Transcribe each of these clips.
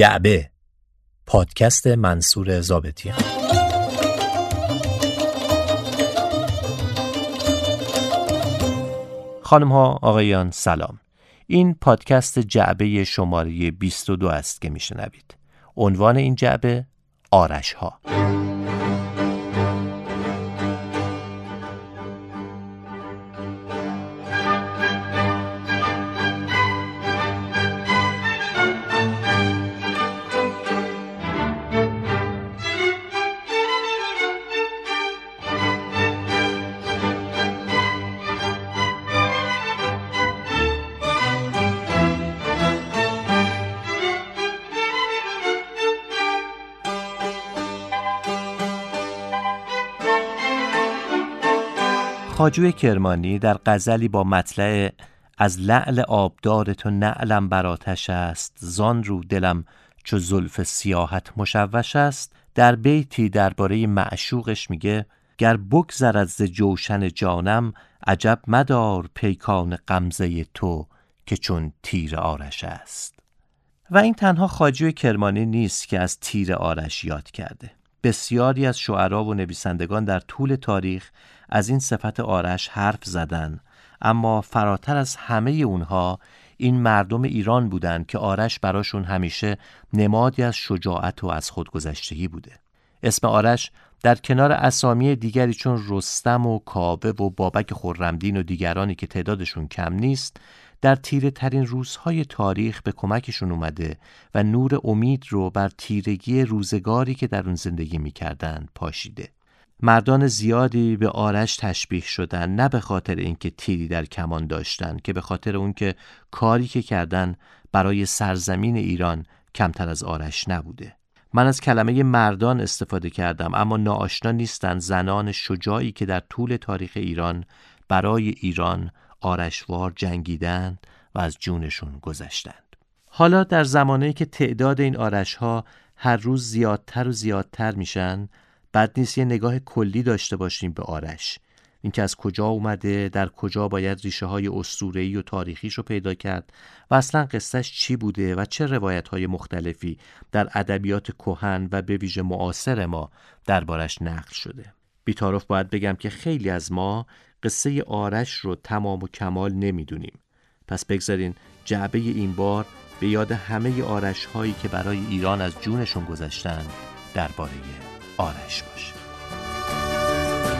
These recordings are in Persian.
جعبه. پادکست منصور زابطی خانم ها آقایان سلام. این پادکست جعبه شماره 22 است که میشنوید. عنوان این جعبه آرش ها خاجوی کرمانی در غزلی با مطلع از لعل آبدار تو نعلم براتش است زان رو دلم چو زلف سیاحت مشوش است. در بیتی درباره معشوقش میگه گر بگذرد ز جوشن جانم عجب مدار پیکان غمزه تو که چون تیر آرش است. و این تنها خاجوی کرمانی نیست که از تیر آرش یاد کرده. بسیاری از شعرا و نویسندگان در طول تاریخ از این صفت آرش حرف زدن اما فراتر از همه اونها این مردم ایران بودند که آرش براشون همیشه نمادی از شجاعت و از خودگذشتگی بوده. اسم آرش در کنار اسامی دیگری چون رستم و کابه و بابک خرمدین و دیگرانی که تعدادشون کم نیست در تیره ترین روزهای تاریخ به کمکشون اومده و نور امید رو بر تیرگی روزگاری که در اون زندگی می‌کردند پاشیده. مردان زیادی به آرش تشبیه شدن نه به خاطر اینکه تیری در کمان داشتن که به خاطر اون که کاری که کردن برای سرزمین ایران کمتر از آرش نبوده. من از کلمه مردان استفاده کردم اما ناآشنا نیستن زنان شجاعی که در طول تاریخ ایران برای ایران آرشوار جنگیدند و از جونشون گذشتند. حالا در زمانی که تعداد این آرشها هر روز زیادتر و زیادتر میشن بد نیست یه نگاه کلی داشته باشیم به آرش. اینکه از کجا اومده در کجا باید ریشه های اسطوره‌ای و تاریخیش رو پیدا کرد و اصلا قصهش چی بوده و چه روایت های مختلفی در ادبیات کهن و به ویژه معاصر ما دربارش نقل شده. بیتارف باید بگم که خیلی از ما قصه آرش رو تمام و کمال نمی‌دونیم. پس بگذارین جعبه این بار به یاد همه آرش هایی که برای ایران از جونشون گذشتن درباره آرش باشه.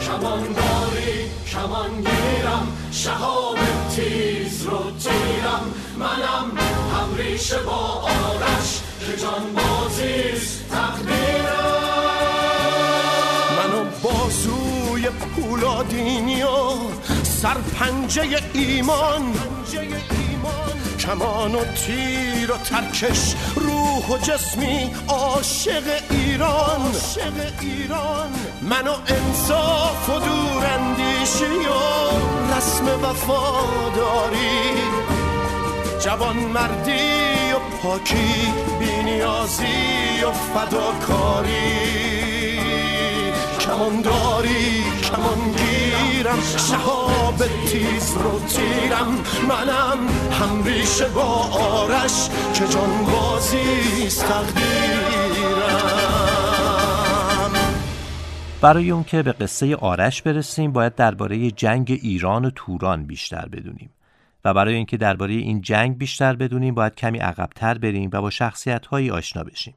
کمان داری کمان گیرم شهاب تیز رو تیرم. منم هم ریشه با آرش که جان بازیز تقدیرم سرپنجه ایمان. کمان و تیر و ترکش روح و جسمی عاشق ایران. ایران من و انصاف و دور اندیشی و رسم وفاداری. جوان مردی و پاکی بینیازی و فداکاری. کمان داری کمان گیرم شهاب تیز رو تیرم. منم هم ریشه با آرش که جان بازیست تقدیرم. برای اون که به قصه آرش برسیم باید درباره جنگ ایران و توران بیشتر بدونیم. و برای اینکه درباره این جنگ بیشتر بدونیم باید کمی عقبتر بریم و با شخصیت هایی آشنا بشیم.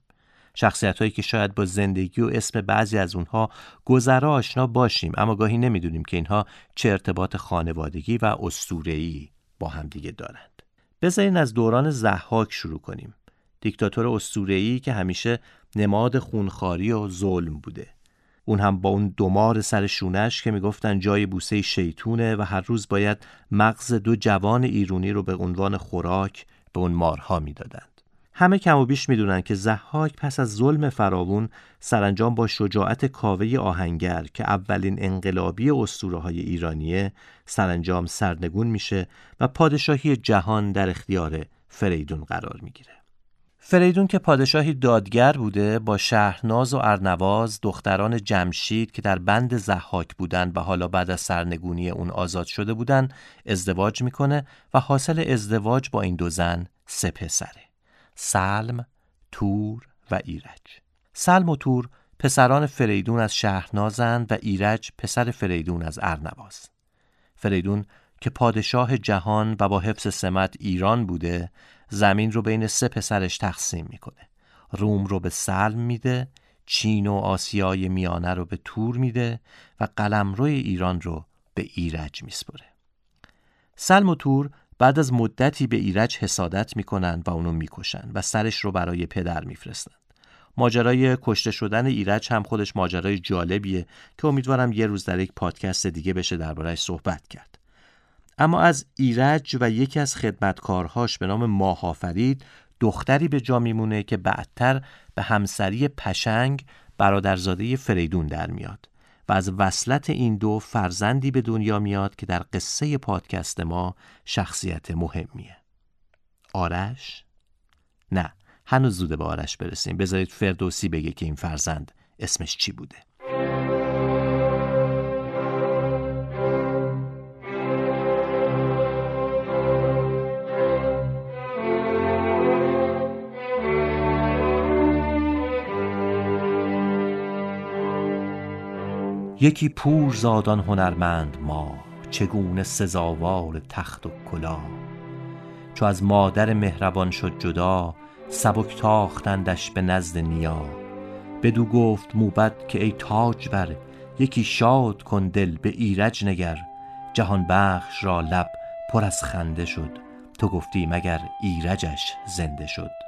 شخصیت هایی که شاید با زندگی و اسم بعضی از اونها گذرا آشنا باشیم اما گاهی نمی‌دونیم که اینها چه ارتباط خانوادگی و اسطوره‌ای با همدیگه دارند. بذارین از دوران زحاک شروع کنیم. دیکتاتور اسطوره‌ای که همیشه نماد خونخاری و ظلم بوده. اون هم با اون دومار سر شونش که می‌گفتن جای بوسه شیطونه و هر روز باید مغز دو جوان ایرونی رو به عنوان خوراک به اون مارها می‌دادند همه کم و بیش می‌دونن که زحاک پس از ظلم فراوون سرانجام با شجاعت کاوه آهنگر که اولین انقلابی اسطوره های ایرانیه سرانجام سرنگون میشه و پادشاهی جهان در اختیار فریدون قرار می‌گیره. فریدون که پادشاهی دادگر بوده با شهرناز و ارنواز دختران جمشید که در بند زحاک بودند و حالا بعد از سرنگونی اون آزاد شده بودند ازدواج می‌کنه و حاصل ازدواج با این دو زن سه پسره. سلم، تور و ایرج. سلم و تور پسران فریدون از شهرنازند و ایرج پسر فریدون از ارنواز. فریدون که پادشاه جهان و با حفظ سمت ایران بوده زمین رو بین سه پسرش تقسیم می‌کنه. روم رو به سلم میده چین و آسیای میانه رو به تور میده و قلمروی ایران رو به ایرج میسپره. سلم و تور بعد از مدتی به ایرج حسادت می‌کنن و اونو می‌کشن و سرش رو برای پدر میفرستن ماجرای کشته شدن ایرج هم خودش ماجرای جالبیه که امیدوارم یه روز در یک پادکست دیگه بشه دربارهش صحبت کرد. اما از ایرج و یکی از خدمتکارهاش به نام ماهافرید دختری به جا میمونه که بعدتر به همسری پشنگ برادرزاده فریدون در میاد. و از وصلت این دو فرزندی به دنیا میاد که در قصه پادکست ما شخصیت مهمیه. آرش؟ نه هنوز زوده به آرش برسیم. بذارید فردوسی بگه که این فرزند اسمش چی بوده. یکی پور زادان هنرمند ما چگونه سزاوار تخت و کلا چو از مادر مهربان شد جدا سبک تاختندش به نزد نیا. بدو گفت موبد که ای تاج بر یکی شاد کن دل به ایرج نگر. جهان بخش را لب پر از خنده شد تو گفتی مگر ایرجش زنده شد.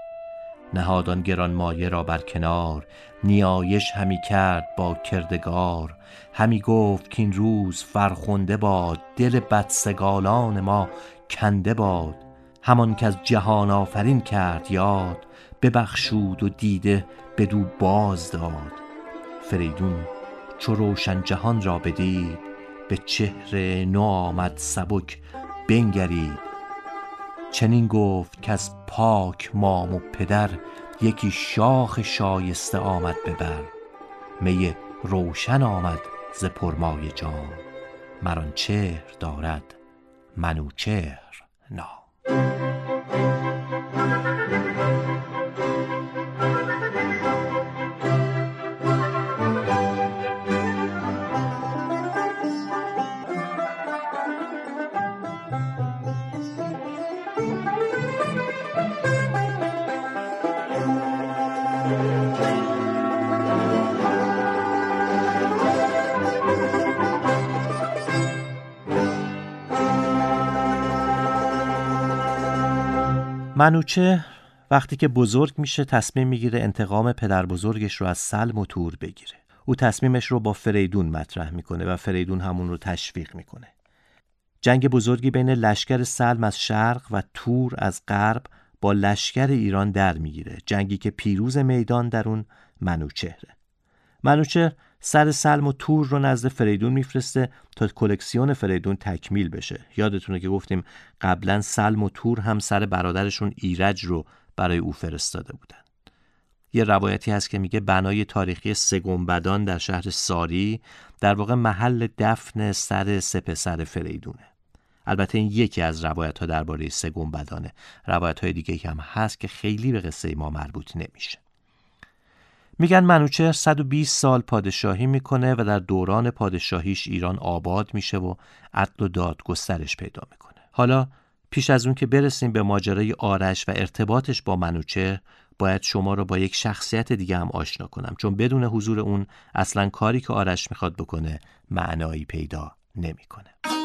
نهادان گران مایه را بر کنار نیایش همی کرد با کردگار. همی گفت که این روز فرخنده باد دل بدسگالان ما کنده باد. همان که از جهان آفرین کرد یاد ببخشود و دیده بدو باز داد. فریدون چو روشن جهان را بدید به چهره نو آمد سبک بنگرید. چنین گفت که از پاک مام و پدر یکی شاخ شایسته آمد ببر می روشن آمد ز پرمای جام. مران چهر دارد منوچهر نام. منوچه وقتی که بزرگ میشه تصمیم می‌گیره انتقام پدر بزرگش رو از سلم و تور بگیره. او تصمیمش رو با فریدون مطرح می‌کنه و فریدون همون رو تشویق می‌کنه. جنگ بزرگی بین لشکر سلم از شرق و تور از غرب با لشکر ایران در می‌گیره. جنگی که پیروز میدان در اون منوچهره. منوچهر سر سلم و تور رو نزد فریدون میفرسته تا کلکسیون فریدون تکمیل بشه. یادتونه که گفتیم قبلا سلم و تور هم سر برادرشون ایرج رو برای او فرستاده بودن. یه روایتی هست که میگه بنای تاریخی سگنبدان در شهر ساری در واقع محل دفن سر سپسر فریدونه. البته این یکی از روایت ها درباره سگنبدانه روایت های دیگه هم هست که خیلی به قصه ما مربوط نمیشه. میگن منوچهر 120 سال پادشاهی می‌کنه و در دوران پادشاهیش ایران آباد میشه و عدل و داد گسترش پیدا می‌کنه حالا پیش از اون که برسیم به ماجرای آرش و ارتباطش با منوچهر باید شما رو با یک شخصیت دیگه هم آشنا کنم چون بدون حضور اون اصلا کاری که آرش می‌خواد بکنه معنایی پیدا نمی‌کنه.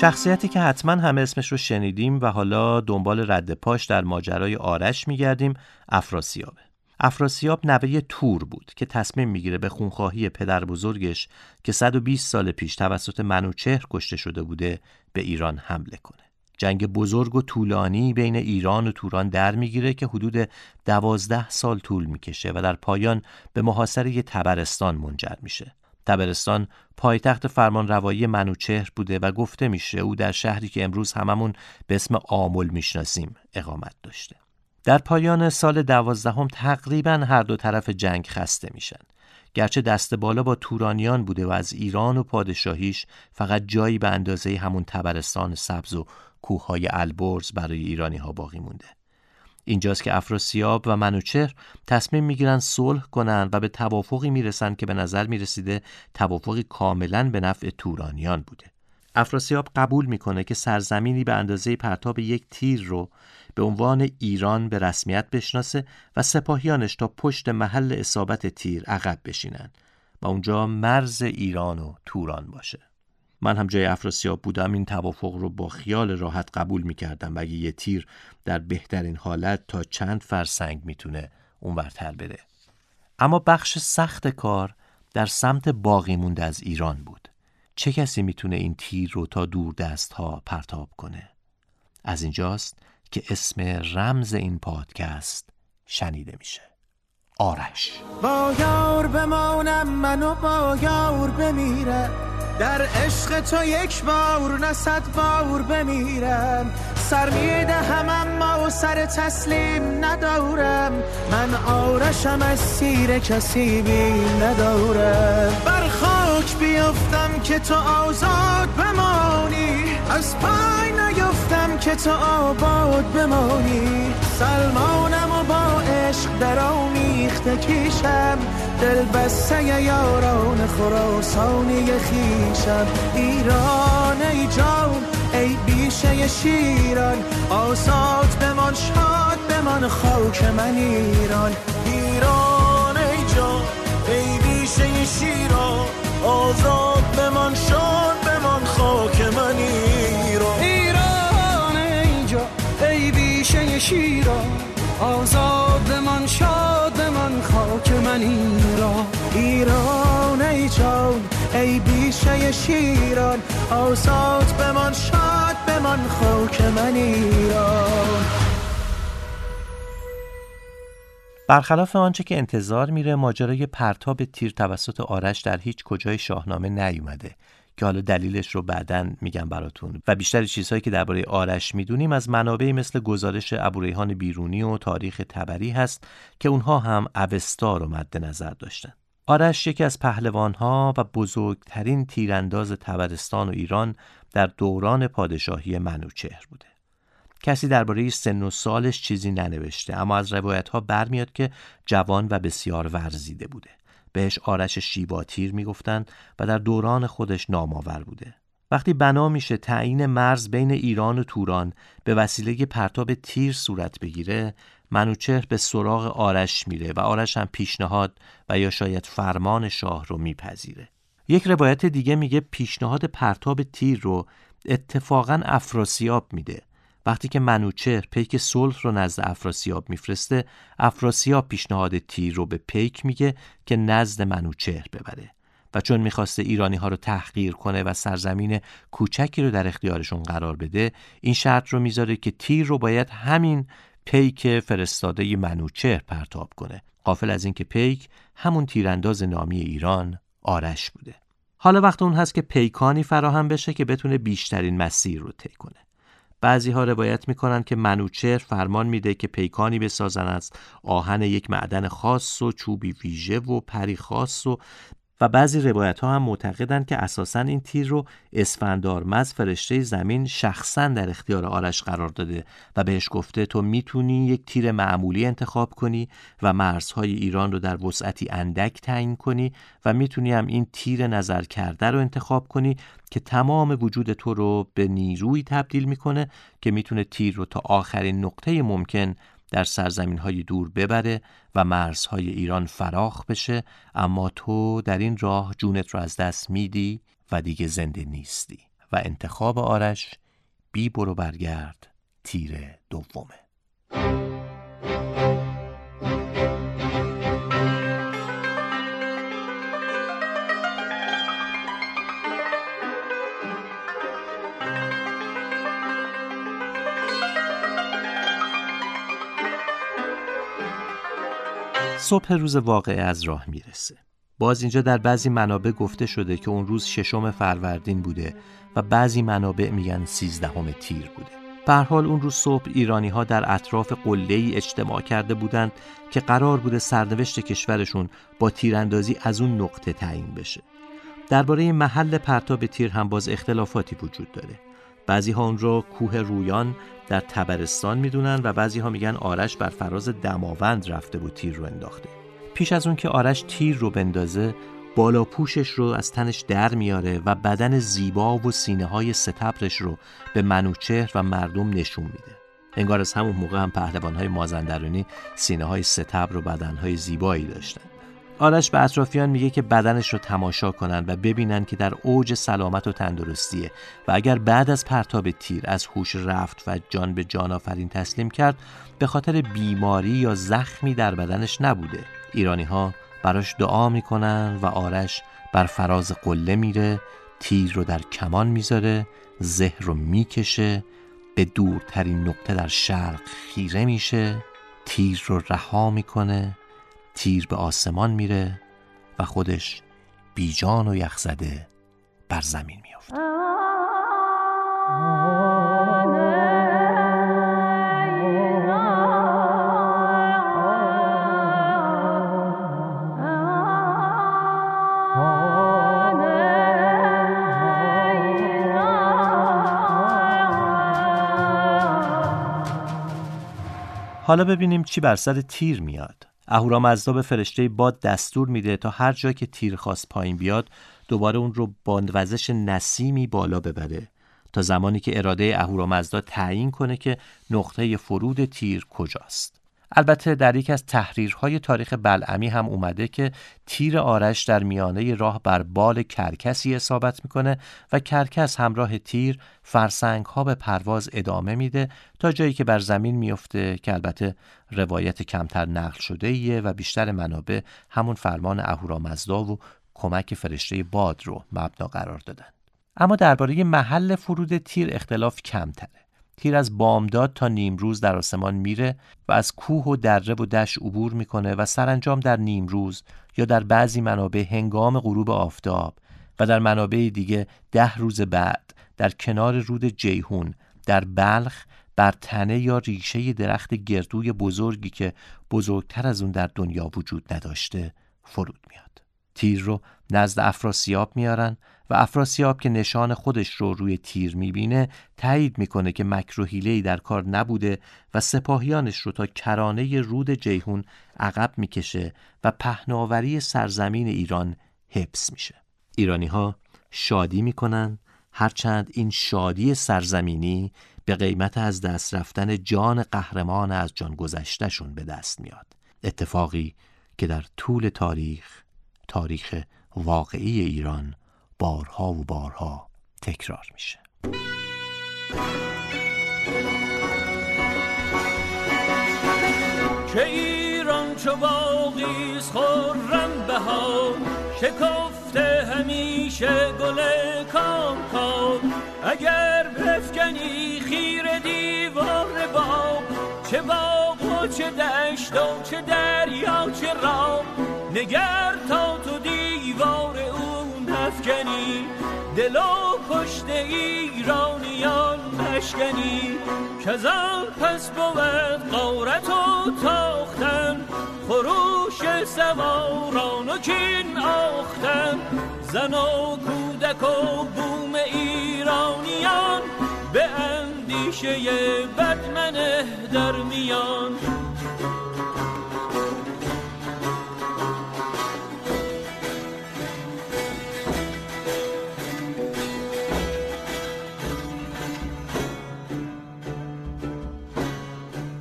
شخصیتی که حتما همه اسمش رو شنیدیم و حالا دنبال رد پاش در ماجرای آرش میگردیم افراسیابه. افراسیاب نوه تور بود که تصمیم می‌گیره به خونخواهی پدر بزرگش که 120 سال پیش توسط منوچهر کشته شده بوده به ایران حمله کنه. جنگ بزرگ و طولانی بین ایران و توران در می‌گیره که حدود دوازده سال طول می‌کشه و در پایان به محاصره تبرستان منجر میشه. تبرستان پایتخت فرمانروایی منوچهر بوده و گفته میشه او در شهری که امروز هممون به اسم آمل می‌شناسیم اقامت داشته. در پایان سال دوازدهم تقریبا هر دو طرف جنگ خسته میشن. گرچه دست بالا با تورانیان بوده و از ایران و پادشاهیش فقط جایی به اندازه همون تبرستان سبز و کوههای البرز برای ایرانی ها باقی مونده. اینجاست که افراسیاب و منوچهر تصمیم می‌گیرن صلح کنند و به توافقی می‌رسن که به نظر می‌رسیده توافقی کاملا به نفع تورانیان بوده. افراسیاب قبول می‌کنه که سرزمینی به اندازه پرتاب یک تیر رو به عنوان ایران به رسمیت بشناسه و سپاهیانش تا پشت محل اصابت تیر عقب بشینن و اونجا مرز ایران و توران باشه. من هم جای افراسیاب بودم این توافق رو با خیال راحت قبول می‌کردم و اگه یه تیر در بهترین حالت تا چند فرسنگ می‌تونه اونورتر بره. اما بخش سخت کار در سمت باقی مونده از ایران بود. چه کسی می‌تونه این تیر رو تا دور دست ها پرتاب کنه؟ از اینجاست که اسم رمز این پادکست شنیده میشه. آرش. با یار بمانم منو با یار بمیرم در عشق تو یک بار نه صد بار بمیرم. سر می‌دهم اما سر تسلیم ندارم. من آرشم از سیر کسی بی ندارم. بر خاک بیفتم که تو آزاد بمانی. از پای نیفتم که تو آباد بمانی. سلمانم و با عشق در آمیخته کیشم. دل بسته یاران خراسانی خیشم. ایران ای جان ای بیشه شیران. آزاد بمان شاد بمان خاک من ایران. ایران ای جان ای بیشه شیران. آزاد شیران آزاد بمان شاد بمان خاک من ایران ایران ای جان ای بیشه شیران. آزاد بمان شاد بمان خاک من ایران برخلاف آنچه که انتظار میره ماجرای پرتاب تیر توسط آرش در هیچ کجای شاهنامه نیومده. که حالا دلیلش رو بعدا میگم براتون. و بیشتر چیزهایی که درباره آرش می‌دونیم از منابعی مثل گزارش ابوریحان بیرونی و تاریخ تبری هست که اونها هم اوستا رو مد نظر داشتن. آرش یکی از پهلوانها و بزرگترین تیرانداز تبرستان و ایران در دوران پادشاهی منوچهر بوده. کسی درباره سن و سالش چیزی ننوشته اما از روایت ها برمیاد که جوان و بسیار ورزیده بوده. بهش آرش شیباتیر می‌گفتند و در دوران خودش نامآور بوده. وقتی بنا میشه تعیین مرز بین ایران و توران به وسیله پرتاب تیر صورت بگیره منوچهر به سراغ آرش میره و آرش هم پیشنهاد و یا شاید فرمان شاه رو میپذیره. یک روایت دیگه میگه پیشنهاد پرتاب تیر رو اتفاقا افراسیاب میده. وقتی که منوچهر پیک صلح رو نزد افراسیاب میفرسته افراسیاب پیشنهاد تیر رو به پیک میگه که نزد منوچهر ببره و چون می‌خواسته ایرانی ها رو تحقیر کنه و سرزمین کوچکی رو در اختیارشون قرار بده این شرط رو می‌ذاره که تیر رو باید همین پیک فرستاده منوچهر پرتاب کنه. قافل از اینکه پیک همون تیرانداز نامی ایران آرش بوده. حالا وقت اون هست که پیکانی فراهم بشه که بتونه بیشترین مسیر رو طی کنه. بعضی ها روایت می‌کنند که منوچهر فرمان میده که پیکانی بسازن از آهن یک معدن خاص و چوبی ویژه و پری خاص و و بعضی روایت ها هم معتقدند که اساسا این تیر رو اسفندارمز فرشته زمین شخصا در اختیار آرش قرار داده و بهش گفته تو می‌تونی یک تیر معمولی انتخاب کنی و مرزهای ایران رو در وسعتی اندک تعیین کنی و می‌تونی هم این تیر نظر کرده رو انتخاب کنی که تمام وجود تو رو به نیروی تبدیل می‌کنه که می‌تونه تیر رو تا آخرین نقطه ممکن در سرزمین های دور ببره و مرزهای ایران فراخ بشه اما تو در این راه جونت رو از دست میدی و دیگه زنده نیستی. و انتخاب آرش بی برو برگرد تیر دومه. صبح روز واقعه از راه می‌رسه. باز اینجا در بعضی منابع گفته شده که اون روز ششم فروردین بوده و بعضی منابع میگن سیزدهم تیر بوده. به حال اون روز صبح ایرانی ها در اطراف قله ای اجتماع کرده بودند که قرار بوده سرنوشت کشورشون با تیراندازی از اون نقطه تعیین بشه. درباره محل پرتاب تیر هم باز اختلافاتی وجود داره. بعضی ها اون رو کوه رویان در تبرستان می‌دونن و بعضی ها میگن آرش بر فراز دماوند رفته بود تیر رو انداخته. پیش از اون که آرش تیر رو بندازه بالا پوشش رو از تنش در میاره و بدن زیبا و سینه های ستبرش رو به منوچهر و مردم نشون میده. انگار از همون موقع هم پهلوان های مازندرانی سینه های ستبر و بدن های زیبایی داشتن. آرش به اطرافیان میگه که بدنش رو تماشا کنن و ببینن که در اوج سلامت و تندرستیه و اگر بعد از پرتاب تیر از هوش رفت و جان به جان آفرین تسلیم کرد به خاطر بیماری یا زخمی در بدنش نبوده. ایرانی ها براش دعا می‌کنن و آرش بر فراز قله میره تیر رو در کمان می‌ذاره زهر رو می‌کشه به دورترین نقطه در شرق خیره میشه تیر رو رها می‌کنه تیر به آسمان میره و خودش بیجان و یخزده بر زمین میافته. حالا ببینیم چی بر سر تیر میاد. اهورامزدا به فرشته باد دستور میده تا هر جا که تیر خواست پایین بیاد دوباره اون رو با وزش نسیمی بالا ببره تا زمانی که اراده اهورامزدا تعیین کنه که نقطه فرود تیر کجاست. البته در یک از تحریرهای تاریخ بلعمی هم اومده که تیر آرش در میانه راه بر بال کرکسی اصابت می‌کنه و کرکس همراه تیر فرسنگ ها به پرواز ادامه میده تا جایی که بر زمین میفته که البته روایت کمتر نقل شده ایه و بیشتر منابع همون فرمان اهورامزدا و کمک فرشته باد رو مبنا قرار دادن. اما درباره محل فرود تیر اختلاف کمتره. تیر از بامداد تا نیمروز در آسمان میره و از کوه و دره و دشت عبور می‌کنه و سرانجام در نیمروز یا در بعضی منابع هنگام غروب آفتاب و در منابع دیگه ده روز بعد در کنار رود جیهون در بلخ بر تنه یا ریشه درخت گردوی بزرگی که بزرگتر از اون در دنیا وجود نداشته فرود میاد. تیر رو نزد افراسیاب میارن و افراسیاب که نشان خودش رو روی تیر می‌بینه تایید می‌کنه که مکروهیلهی در کار نبوده و سپاهیانش رو تا کرانه رود جیهون عقب می‌کشه و پهناوری سرزمین ایران حبس میشه. ایرانی ها شادی می‌کنن هرچند این شادی سرزمینی به قیمت از دست رفتن جان قهرمان از جان گذشتهشون به دست میاد. اتفاقی که در طول تاریخ تاریخ واقعی ایران بارها و بارها تکرار میشه. که ایران چو باقیز خورم بهار شکفته همیشه گل کام کام اگر بفکنی خیر دیوار باغ چه باغ و چه دشت و چه دریا چه راه نگر تا تو دل و پشت ایرانیان نشکنی کزان پس بود قارت و تاختن خروش سواران و کین آختن. زن و کودک و بوم ایرانیان به اندیشه بدمنه در میان.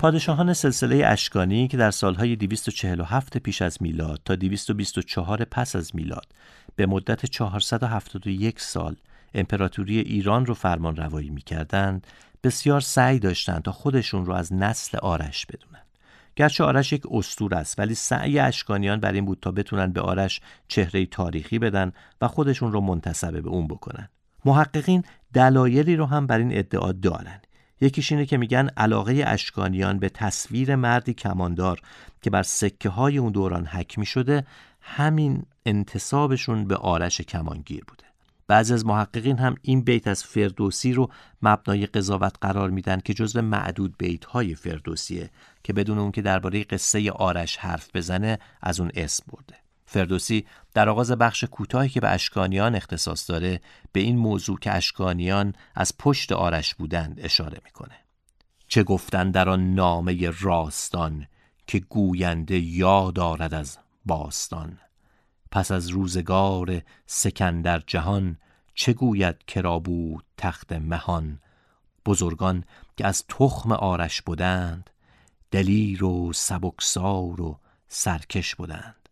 پادشاهان سلسله اشکانی که در سالهای 247 پیش از میلاد تا 224 پس از میلاد به مدت 471 سال امپراتوری ایران رو فرمان روایی می کردند بسیار سعی داشتند تا خودشون رو از نسل آرش بدونن. گرچه آرش یک استور است ولی سعی اشکانیان بر این بود تا بتونن به آرش چهره تاریخی بدن و خودشون رو منتصبه به اون بکنن. محققین دلایلی رو هم بر این ادعا دارن. یکیش اینه که میگن علاقه اشکانیان به تصویر مردی کماندار که بر سکه های اون دوران حکمی شده همین انتصابشون به آرش کمانگیر بوده. بعضی از محققین هم این بیت از فردوسی رو مبنای قضاوت قرار میدن که جزو معدود بیت های فردوسیه که بدون اون که درباره قصه آرش حرف بزنه از اون اسم برده. فردوسی در آغاز بخش کوتاهی که به اشکانیان اختصاص داره به این موضوع که اشکانیان از پشت آرش بودند اشاره می‌کنه. چه گفتن در آن نامه راستان که گوینده یاد دارد از باستان؟ پس از روزگار سکندر جهان چه گوید کرا بود تخت مهان؟ بزرگان که از تخم آرش بودند دلیر و سبکسار و سرکش بودند.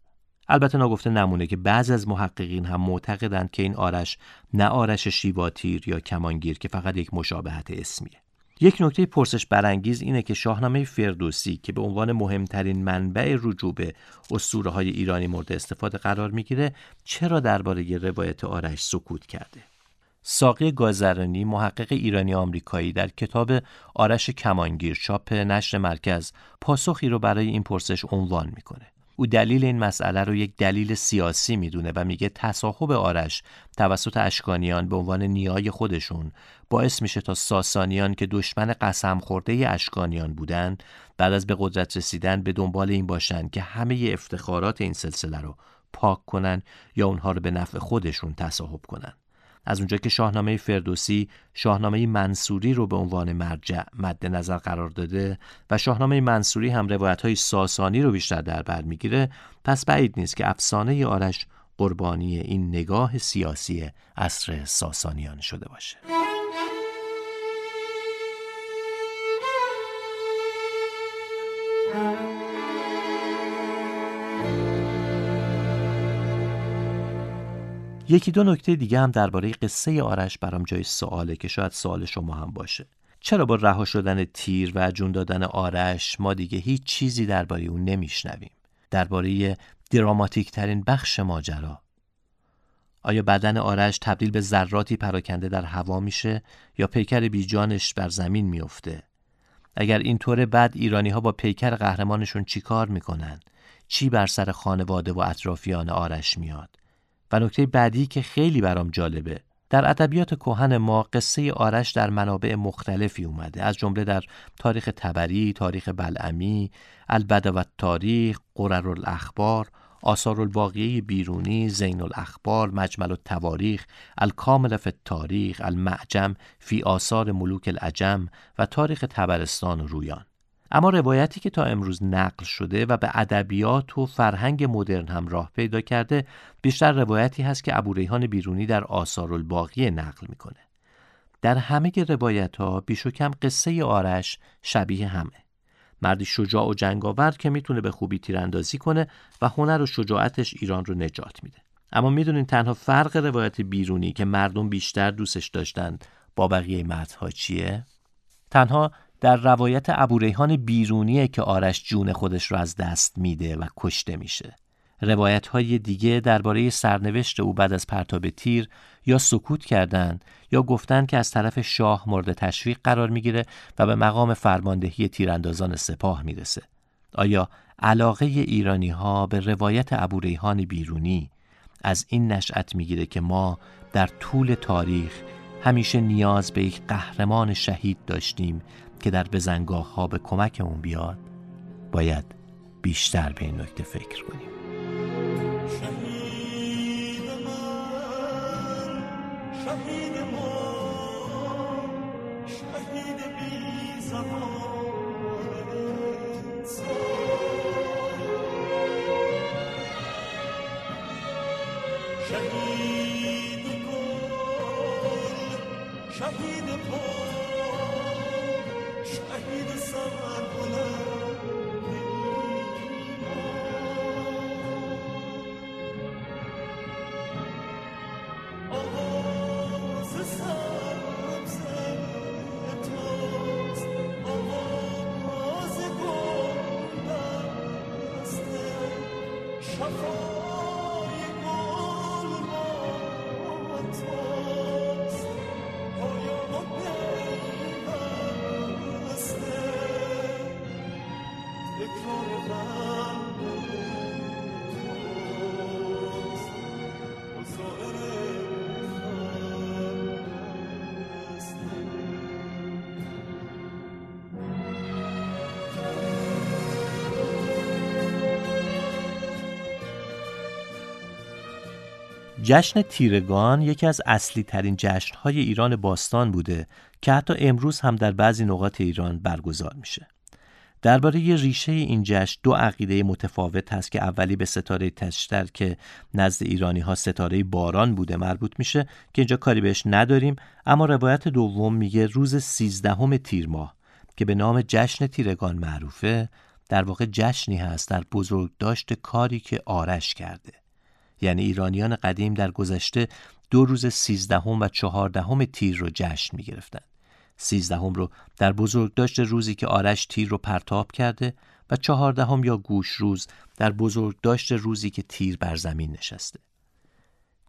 البته ناگفته نمونه که بعضی از محققین هم معتقدند که این آرش نه آرش شیواتیر یا کمانگیر که فقط یک مشابهت اسمیه. یک نکته پرسش برانگیز اینه که شاهنامه فردوسی که به عنوان مهمترین منبع رجوع به اسطوره های ایرانی مورد استفاده قرار می‌گیره چرا درباره روایت آرش سکوت کرده؟ ساقی گازرانی محقق ایرانی آمریکایی در کتاب آرش کمانگیر چاپ نشر مرکز پاسخی رو برای این پرسش عنوان می‌کنه. او دلیل این مسئله رو یک دلیل سیاسی می‌دونه و میگه تصاحب آرش توسط اشکانیان به عنوان نیای خودشون باعث میشه تا ساسانیان که دشمن قسم خورده اشکانیان بودند بعد از به قدرت رسیدن به دنبال این باشند که همه افتخارات این سلسله رو پاک کنن یا اونها رو به نفع خودشون تصاحب کنن. از اونجا که شاهنامه فردوسی شاهنامه منصوری رو به عنوان مرجع مد نظر قرار داده و شاهنامه منصوری هم روایت های ساسانی رو بیشتر در بر می‌گیره پس بعید نیست که افسانه آرش قربانی این نگاه سیاسی عصر ساسانیان شده باشه. یکی دو نکته دیگه هم درباره قصه آرش برام جای سواله که شاید سوال شما هم باشه. چرا با رها شدن تیر و جون دادن آرش ما دیگه هیچ چیزی درباره اون نمیشنویم؟ درباره دراماتیک ترین بخش ماجرا. آیا بدن آرش تبدیل به ذراتی پراکنده در هوا میشه یا پیکر بیجانش بر زمین میفته اگر اینطوره بعد ایرانی ها با پیکر قهرمانشون چیکار می‌کنن؟ چی بر سر خانواده و اطرافیان آرش میاد؟ و نکته بعدی که خیلی برام جالبه در ادبیات کهن ما قصه آرش در منابع مختلفی اومده از جمله در تاریخ تبری، تاریخ بلعمی، البدوت تاریخ، قرر الاخبار، آثار الواقعی بیرونی، زین الاخبار، مجمل التواریخ، الکامل فی تاریخ، المعجم فی آثار ملوک العجم و تاریخ تبرستان و رویان. اما روایتی که تا امروز نقل شده و به ادبیات و فرهنگ مدرن هم راه پیدا کرده بیشتر روایتی هست که ابوریحان بیرونی در آثار الباقی نقل می‌کنه. در همه روایت ها بیش و کم قصه آرش شبیه همه. مردی شجاع و جنگاور که می‌تونه به خوبی تیراندازی کنه و هنر و شجاعتش ایران رو نجات میده. اما می‌دونین تنها فرق روایت بیرونی که مردم بیشتر دوستش داشتند با بقیه متنها چیه؟ تنها در روایت ابوریحان بیرونیه که آرش جون خودش رو از دست میده و کشته میشه. روایت های دیگه درباره سرنوشت او بعد از پرتاب تیر یا سکوت کردند یا گفتند که از طرف شاه مورد تشویق قرار می‌گیره و به مقام فرماندهی تیراندازان سپاه می‌رسه. آیا علاقه ایرانی ها به روایت ابوریحان بیرونی؟ از این نشأت می‌گیره که ما در طول تاریخ همیشه نیاز به یک قهرمان شهید داشتیم که در بزنگاه ها به کمکمون بیاد باید بیشتر به این نکته فکر کنیم. جشن تیرگان یکی از اصلی ترین جشن های ایران باستان بوده که حتی امروز هم در بعضی نقاط ایران برگزار میشه. درباره ریشه این جشن دو عقیده متفاوت هست که اولی به ستاره تشتر که نزد ایرانی ها ستاره باران بوده مربوط میشه که اینجا کاری بهش نداریم اما روایت دوم میگه روز سیزدهم تیر ماه که به نام جشن تیرگان معروفه در واقع جشنی هست در بزرگ داشت کاری که آرش کرده یعنی ایرانیان قدیم در گذشته دو روز سیزدهم و چهاردهم تیر رو جشن می گرفتن. سیزدهم رو در بزرگ داشت روزی که آرش تیر رو پرتاب کرده و چهاردهم یا گوش روز در بزرگ داشت روزی که تیر بر زمین نشسته.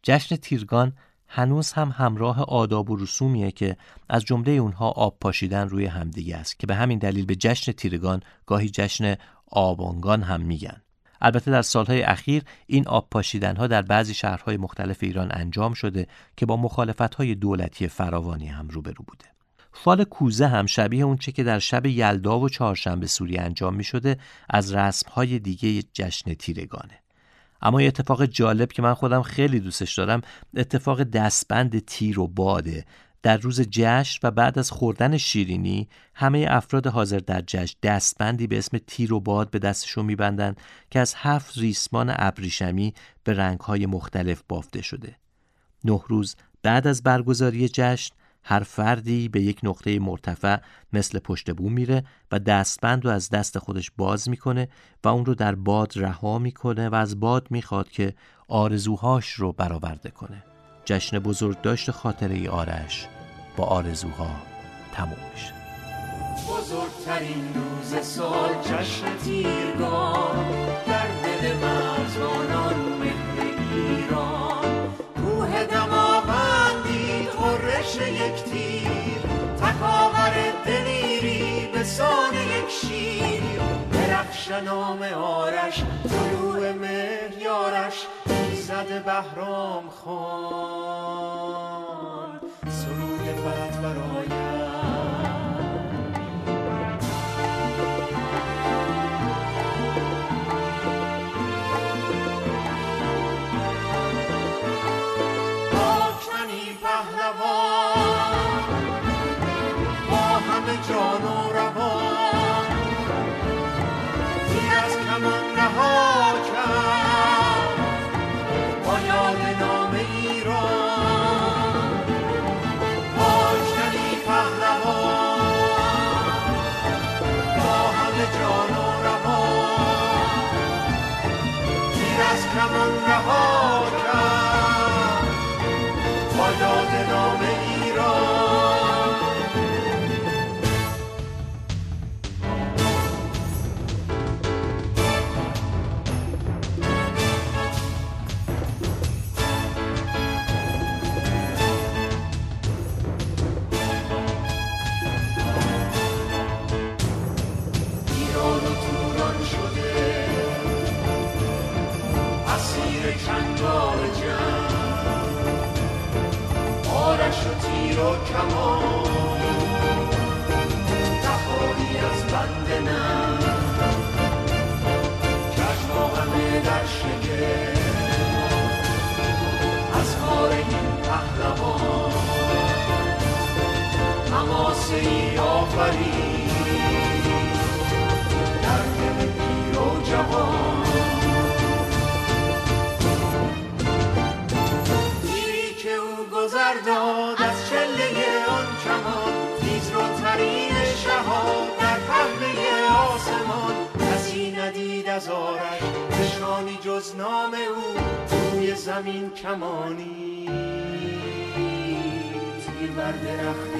جشن تیرگان هنوز هم همراه آداب و رسومیه که از جمله اونها آب پاشیدن روی همدیگه است که به همین دلیل به جشن تیرگان گاهی جشن آبانگان هم میگن. البته در سالهای اخیر این آب پاشیدن ها در بعضی شهرهای مختلف ایران انجام شده که با مخالفت های دولتی فراوانی هم روبرو بوده. فال کوزه هم شبیه اونچه که در شب یلدا و چهارشنبه سوری انجام می شده از رسم های دیگه جشن تیرگانه. اما یه اتفاق جالب که من خودم خیلی دوستش دارم اتفاق دستبند تیر و باده در روز جشن و بعد از خوردن شیرینی همه افراد حاضر در جشن دستبندی به اسم تیر و باد به دستشون میبندند که از هفت ریسمان ابریشمی به رنگهای مختلف بافته شده. نه روز بعد از برگزاری جشن هر فردی به یک نقطه مرتفع مثل پشت بوم میره و دستبند رو از دست خودش باز می‌کنه و اون رو در باد رها می‌کنه و از باد می‌خواد که آرزوهاش رو برآورده کنه جشن بزرگ داشت خاطره آرش با آرزوها تموم میشه. بزرگترین روز سال جشن تیرگان در دل مرزبانان مهر ایران. کوه دماوندی خورش یک تیر تکاور دلیری به سان یک شیر. درخش نام آرش طلوع مهر یارش ایزد بهرام خان. سرود فت برایم جان و روان تیر از کمان رها و کمان رهایی از بند نم چشما همه در از کار این پهلوان حماسه ای آفرین در دل پیر و جوان آرش نشانی جز نام او روی زمین کمانی. تیر بر درخت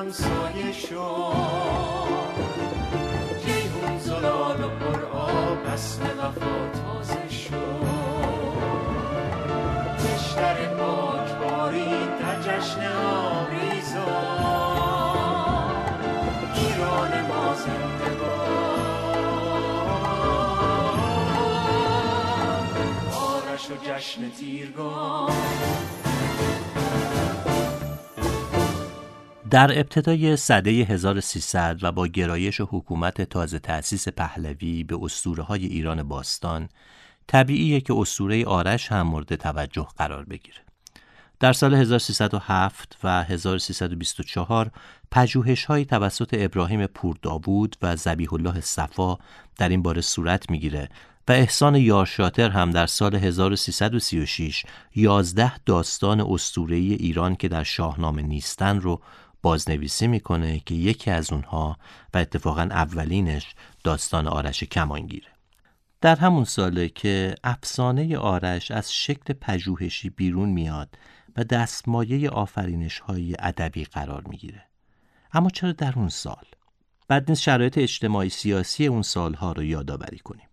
همسایه شد. جیهون زلال و پر فصل وفا تازه شد. بشتر پاک باری در جشن آریزان ایران ما زنده آرش و جشن تیرگان. در ابتدای سده 1300 و با گرایش حکومت تازه تأسیس پهلوی به اسطوره های ایران باستان طبیعیه که اسطوره آرش هم مورد توجه قرار بگیره. در سال 1307 و 1324 پژوهش های توسط ابراهیم پورداوود و زبیح الله صفا در این باره صورت می‌گیره و احسان یارشاتر هم در سال 1336 یازده داستان اسطوره‌ای ایران که در شاهنامه نیستن رو بازنویسی می‌کنه که یکی از اونها و اتفاقا اولینش داستان آرش کمانگیره. در همون ساله که افسانه آرش از شکل پژوهشی بیرون میاد و دستمایه آفرینش های ادبی قرار می‌گیره. اما چرا در اون سال؟ بعد نیست شرایط اجتماعی سیاسی اون سالها رو یادآوری کنیم.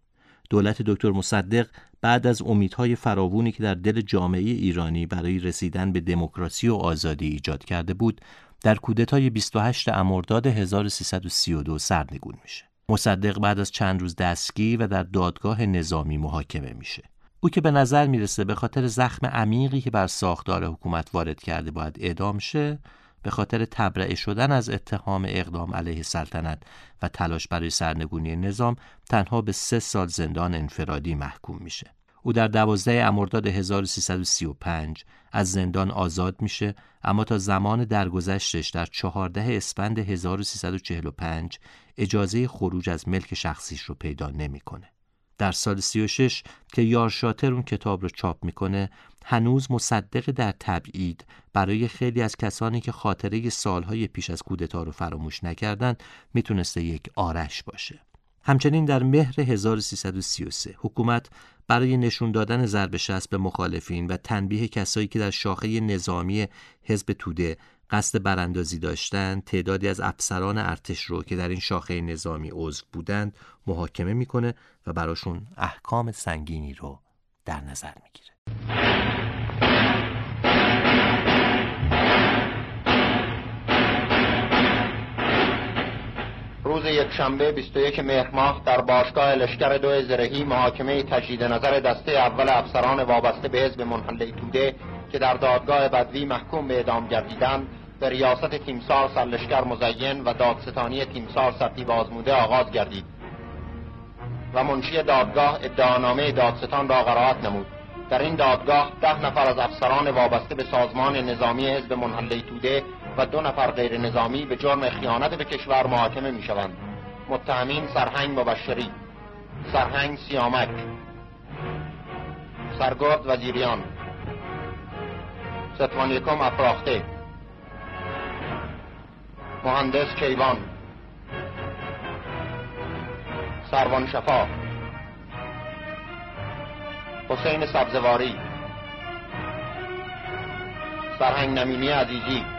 دولت دکتر مصدق بعد از امیدهای فراوونی که در دل جامعه ایرانی برای رسیدن به دموکراسی و آزادی ایجاد کرده بود در کودتای 28 امرداد 1332 سرنگون میشه. مصدق بعد از چند روز دستگیر و در دادگاه نظامی محاکمه میشه. او که به نظر می‌رسه به خاطر زخم عمیقی که بر ساختار حکومت وارد کرده باید اعدام شه به خاطر تبرئه شدن از اتهام اقدام علیه سلطنت و تلاش برای سرنگونی نظام تنها به سه سال زندان انفرادی محکوم میشه. او در دوازده امرداد 1335 از زندان آزاد میشه اما تا زمان درگذشتش در چهارده اسفند 1345 اجازه خروج از ملک شخصیش رو پیدا نمی‌کنه. در سال 36 که یارشاتر اون کتاب رو چاپ می‌کنه هنوز مصدق در تبعید برای خیلی از کسانی که خاطره سالهای پیش از کودتا رو فراموش نکردن می‌تونسته یک آرش باشه. همچنین در مهر 1333 حکومت برای نشون دادن ضرب شست به مخالفین و تنبیه کسایی که در شاخه نظامی حزب توده قصد براندازی داشتند تعدادی از افسران ارتش رو که در این شاخه نظامی عضو بودند محاکمه می‌کنه و براشون احکام سنگینی رو در نظر می‌گیره. روز یکشنبه 21 مهر ماه در باشگاه لشکر دو زرهی محاکمه تجدید نظر دسته اول افسران وابسته به حزب منحله توده که در دادگاه بدوی محکوم به اعدام گردیدند به ریاست تیمسار سرلشکر مزین و دادستانی تیمسار سرتیب آزموده آغاز گردید. و منشی دادگاه ادعانامه دادستان را قرائت نمود. در این دادگاه ده نفر از افسران وابسته به سازمان نظامی حزب منحله توده و دو نفر غیر نظامی به جرم خیانت به کشور محاکمه می شوند متهمین سرهنگ مبشری سرهنگ سیامک سرگرد وزیریان ستوان یکم افراخته مهندس کیوان سروان شفا حسین سبزواری سرهنگ نمینی عزیزی.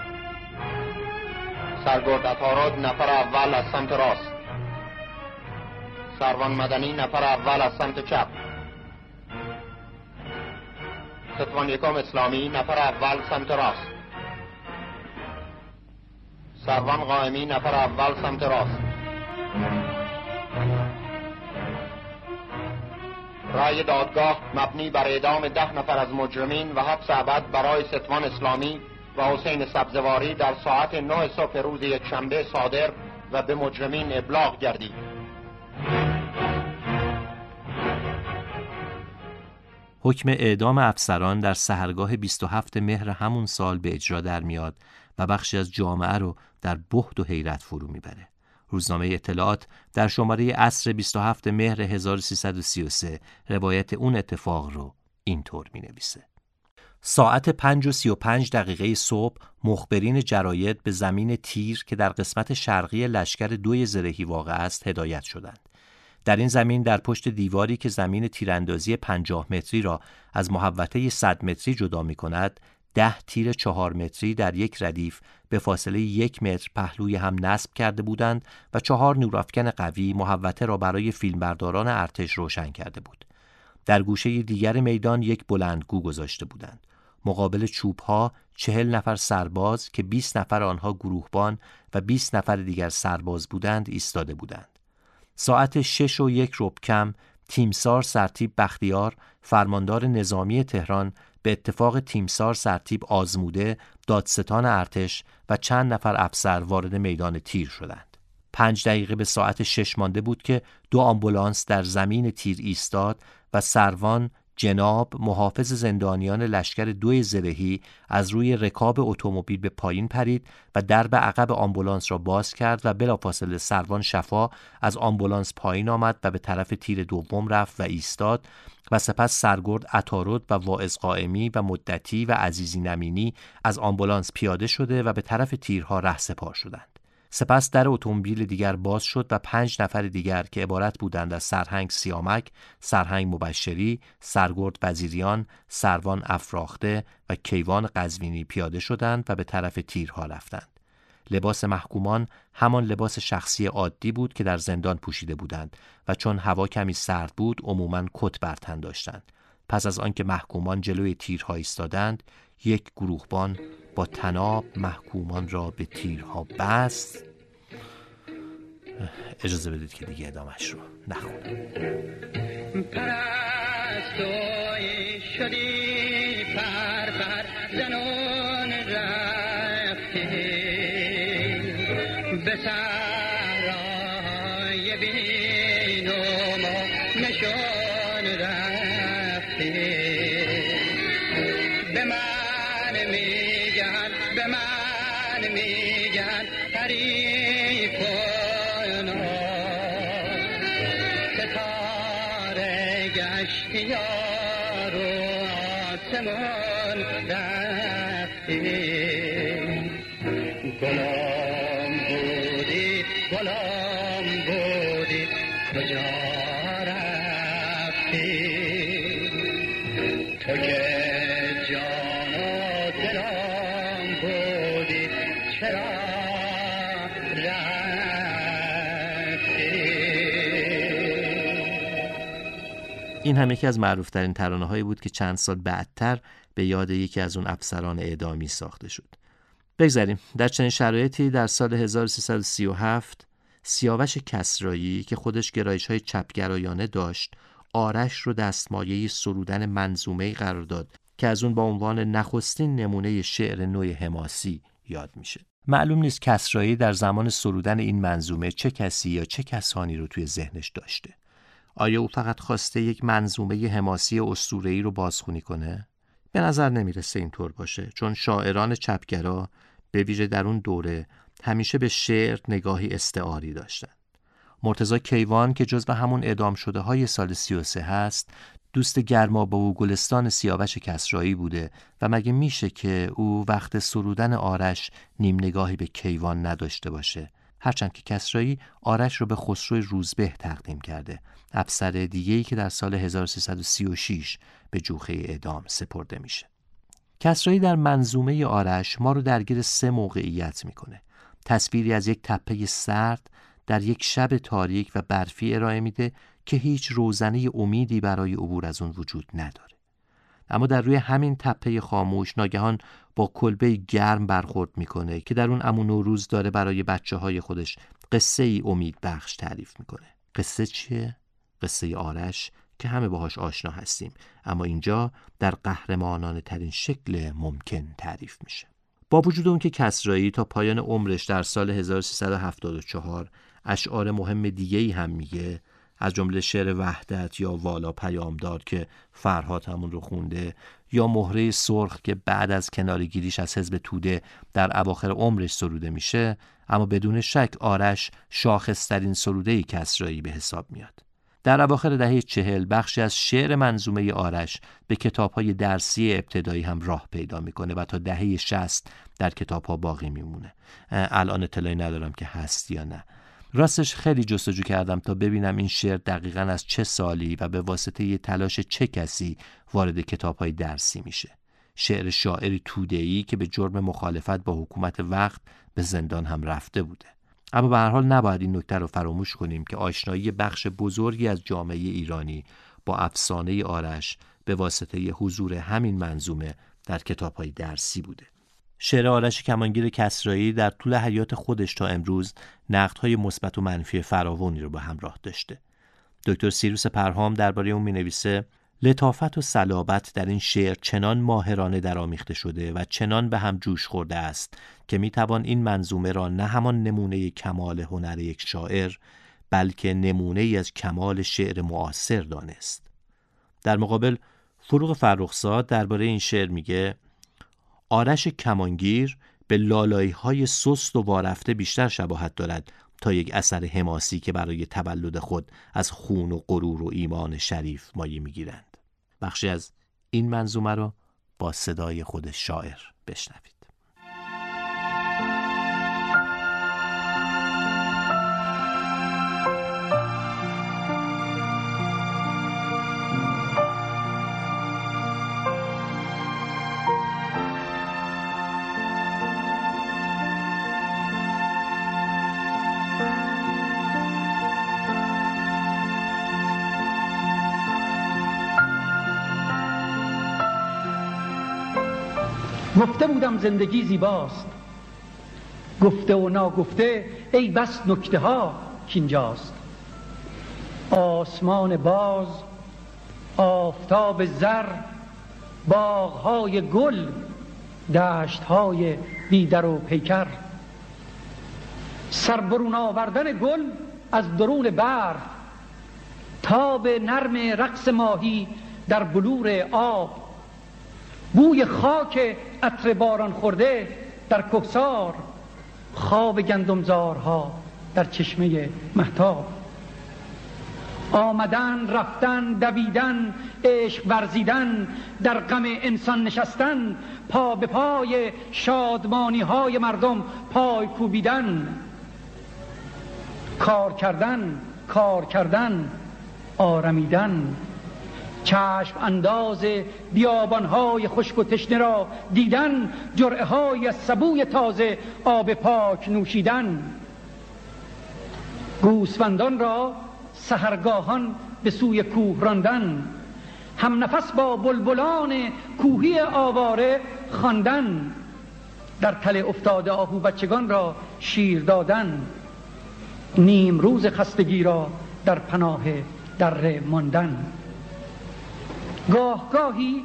سرگرد اتاراد نفر اول از سمت راست. سروان مدنی نفر اول از سمت چپ. ستوان یکم اسلامی نفر اول سمت راست. سروان قائمی نفر اول سمت راست. رای دادگاه مبنی بر اعدام ده نفر از مجرمین و حبس ابد برای ستوان اسلامی و حسین سبزواری در ساعت 9 صبح روز یکشنبه صادر و به مجرمین ابلاغ گردید حکم اعدام افسران در سهرگاه 27 مهر همون سال به اجرا در میاد و بخشی از جامعه رو در بهد و حیرت فرو می‌بره. روزنامه اطلاعات در شماره عصر 27 مهر 1333 روایت اون اتفاق رو اینطور می نویسه. ساعت 5 و 35 دقیقه صبح مخبرین جراید به زمین تیر که در قسمت شرقی لشکر دوی زرهی واقع است هدایت شدند. در این زمین در پشت دیواری که زمین تیراندازی 50 متری را از محوطه 100 متری جدا می کند ده تیر چهار متری در یک ردیف به فاصله یک متر پهلوی هم نصب کرده بودند و چهار نورافکن قوی محوته را برای فیلمبرداران ارتش روشن کرده بود. در گوشه دیگر میدان یک بلندگو گذاشته بودند. مقابل چوب ها چهل نفر سرباز که 20 نفر آنها گروهبان و 20 نفر دیگر سرباز بودند ایستاده بودند. ساعت شش و یک رب کم تیمسار سرتیب بختیار فرماندار نظامی تهران به اتفاق تیمسار سرتیب آزموده دادستان ارتش و چند نفر افسر وارد میدان تیر شدند. پنج دقیقه به ساعت شش مانده بود که دو آمبولانس در زمین تیر ایستاد و سروان جناب محافظ زندانیان لشکر دوی زرهی از روی رکاب اتومبیل به پایین پرید و درب عقب آمبولانس را باز کرد و بلافاصله سروان شفا از آمبولانس پایین آمد و به طرف تیر دوم رفت و ایستاد و سپس سرگرد عطارد و واعظ قائمی و مدتی و عزیزی نمینی از آمبولانس پیاده شده و به طرف تیرها رهسپار شدند. سپس در اتومبیل دیگر باز شد و پنج نفر دیگر که عبارت بودند از سرهنگ سیامک، سرهنگ مبشری، سرگرد وزیریان، سروان افراخته و کیوان قزوینی پیاده شدند و به طرف تیرها رفتند. لباس محکومان همان لباس شخصی عادی بود که در زندان پوشیده بودند و چون هوا کمی سرد بود عموما کت بر تن داشتند. پس از آنکه محکومان جلوی تیرها ایستادند، یک گروهبان با تناب محکومان را به تیرها بست. اجازه بدید که دیگه ادامش رو نخونم. پرستوی شدی پر پر زنون رفتی. آسمان رفتی گلام بودی گلام بودی کجا رفتی؟ تو که این هم یکی از معروفترین ترانه هایی بود که چند سال بعدتر به یاد یکی از اون افسران اعدامی ساخته شد. بگذاریم. در چنین شرایطی در سال 1337 سیاوش کسرایی که خودش گرایش های چپگرایانه داشت آرش رو دستمایه سرودن منظومه قرار داد که از اون با عنوان نخستین نمونه شعر نوع حماسی یاد میشه. معلوم نیست کسرایی در زمان سرودن این منظومه چه کسی یا چه کسانی رو توی ذهنش داشته. آیا او فقط خواسته یک منظومه حماسی اسطوره‌ای رو بازخونی کنه؟ به نظر نمی‌رسه اینطور باشه چون شاعران چپگرا به ویژه در اون دوره همیشه به شعر نگاهی استعاری داشتن. مرتزا کیوان که جزو همون اعدام شده های سال 33 هست دوست گرما با او گلستان سیاوش کسرایی بوده و مگه میشه که او وقت سرودن آرش نیم نگاهی به کیوان نداشته باشه؟ هرچند که کسرایی آرش رو به خسرو روزبه تقدیم کرده. افسر دیگه‌ای که در سال 1336 به جوخه اعدام سپرده میشه. کسرایی در منظومه آرش ما رو درگیر سه موقعیت می‌کنه. تصویری از یک تپه سرد در یک شب تاریک و برفی ارائه میده که هیچ روزنه امیدی برای عبور از اون وجود نداره. اما در روی همین تپه خاموش ناگهان با کلبه گرم برخورد می‌کنه که در اون امون نوروز داره برای بچه های خودش قصه ای امید بخش تعریف می‌کنه. قصه چیه؟ قصه آرش که همه باهاش آشنا هستیم. اما اینجا در قهرمانانه ترین شکل ممکن تعریف میشه. با وجود اون که کسرایی تا پایان عمرش در سال 1374 اشعار مهم دیگه ای هم میگه از جمله شعر وحدت یا والا پیامدار که فرهاد همون رو خونده یا مهره سرخ که بعد از کنارگیریش از حزب توده در اواخر عمرش سروده میشه اما بدون شک آرش شاخصترین سروده کسرایی به حساب میاد. در اواخر دهه چهل بخشی از شعر منظومه آرش به کتابهای درسی ابتدایی هم راه پیدا می‌کنه و تا دهه شست در کتابها باقی میمونه. الان اطلاعی ندارم که هست یا نه. راستش خیلی جستجو کردم تا ببینم این شعر دقیقا از چه سالی و به واسطه یه تلاش چه کسی وارد کتابهای درسی میشه. شعر شاعری توده‌ای که به جرم مخالفت با حکومت وقت به زندان هم رفته بوده. اما به هر حال نباید این نکته رو فراموش کنیم که آشنایی بخش بزرگی از جامعه ایرانی با افسانه آرش به واسطه حضور همین منظومه در کتابهای درسی بوده. شعر آرش کمانگیر کسرایی در طول حیات خودش تا امروز نقدهای مثبت و منفی فراوانی رو به همراه داشته. دکتر سیروس پرهام درباره اون می‌نویسه لطافت و صلابت در این شعر چنان ماهرانه درآمیخته شده و چنان به هم جوش خورده است که می‌توان این منظومه را نه همان نمونه کمال هنر یک شاعر بلکه نمونه ای از کمال شعر معاصر دانست. در مقابل فروغ فرخزاد درباره این شعر میگه آرش کمانگیر به لالایی های سست و وارفته بیشتر شباهت دارد تا یک اثر حماسی که برای تولد خود از خون و غرور و ایمان شریف مایه می‌گیرند. بخشی از این منظومه را با صدای خود شاعر بشنوید. گفته بودم زندگی زیباست. گفته و ناگفته ای بس نکته ها کینجاست. آسمان باز آفتاب زر باغهای گل دشتهای بیدر و پیکر. سربرون آوردن گل از درون برف تاب نرم رقص ماهی در بلور آب. بوی خاک عطر باران خورده در کهسار خواب گندمزارها در چشمه محتاب آمدن رفتن دویدن عشق ورزیدن در غم انسان نشستن پا به پای شادمانی های مردم پای کوبیدن. کار کردن کار کردن آرمیدن. چشم انداز بیابانهای خشک و تشنه را دیدن جرعه های از سبوی تازه آب پاک نوشیدن. گوسفندان را سهرگاهان به سوی کوه راندن. هم نفس با بلبلان کوهی آواره خواندن. در تله افتاده آهو بچگان را شیر دادن. نیم روز خستگی را در پناه در ماندن. گاه گاهی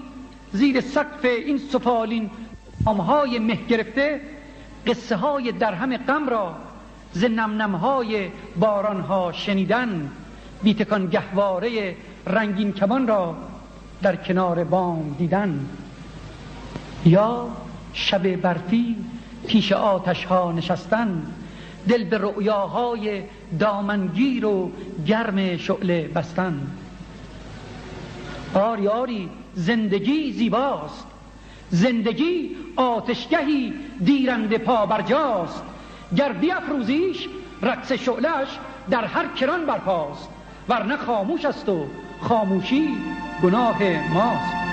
زیر سقف این سفالین آمهای مه گرفته قصه های درهم غم را ز نم های باران ها شنیدن بیتکان گهواره رنگین کمان را در کنار بام دیدن. یا شب برفی پیش آتش ها نشستن دل به رؤیاهای دامنگیر و گرم شعله بستن. آری آری زندگی زیباست. زندگی آتشگهی دیرنده پا برجاست گر بیافروزیش رقص شعلش در هر کران برپاست. ورنه خاموش است و خاموشی گناه ماست.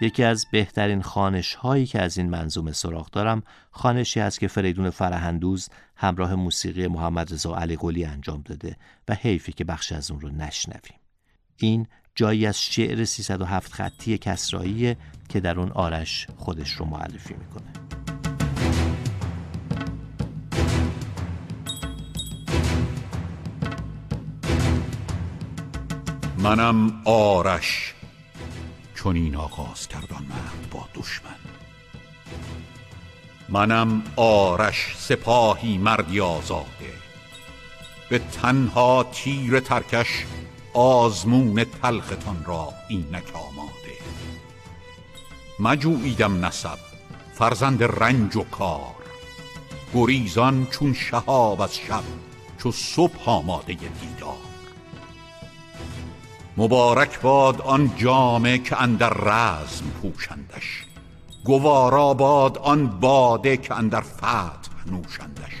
یکی از بهترین خانش هایی که از این منظومه سراغ دارم خانشی است که فریدون فرهندوز همراه موسیقی محمد رضا علی قلی انجام داده و حیفی که بخش از اون رو نشنویم. این جایی از شعر 307 خطی کسرایی که در اون آرش خودش رو معرفی می‌کنه. منم آرش. این آغاز کردان مرد با دشمن. منم آرش سپاهی مردی آزاده. به تنها تیر ترکش آزمون تلختان را اینک آماده. مجویدم نسب فرزند رنج و کار. گریزان چون شهاب از شب چو صبح آماده دیدار. مبارک باد آن جامه که اندر رزم پوشندش. گوارا باد آن باده که اندر فتح نوشندش.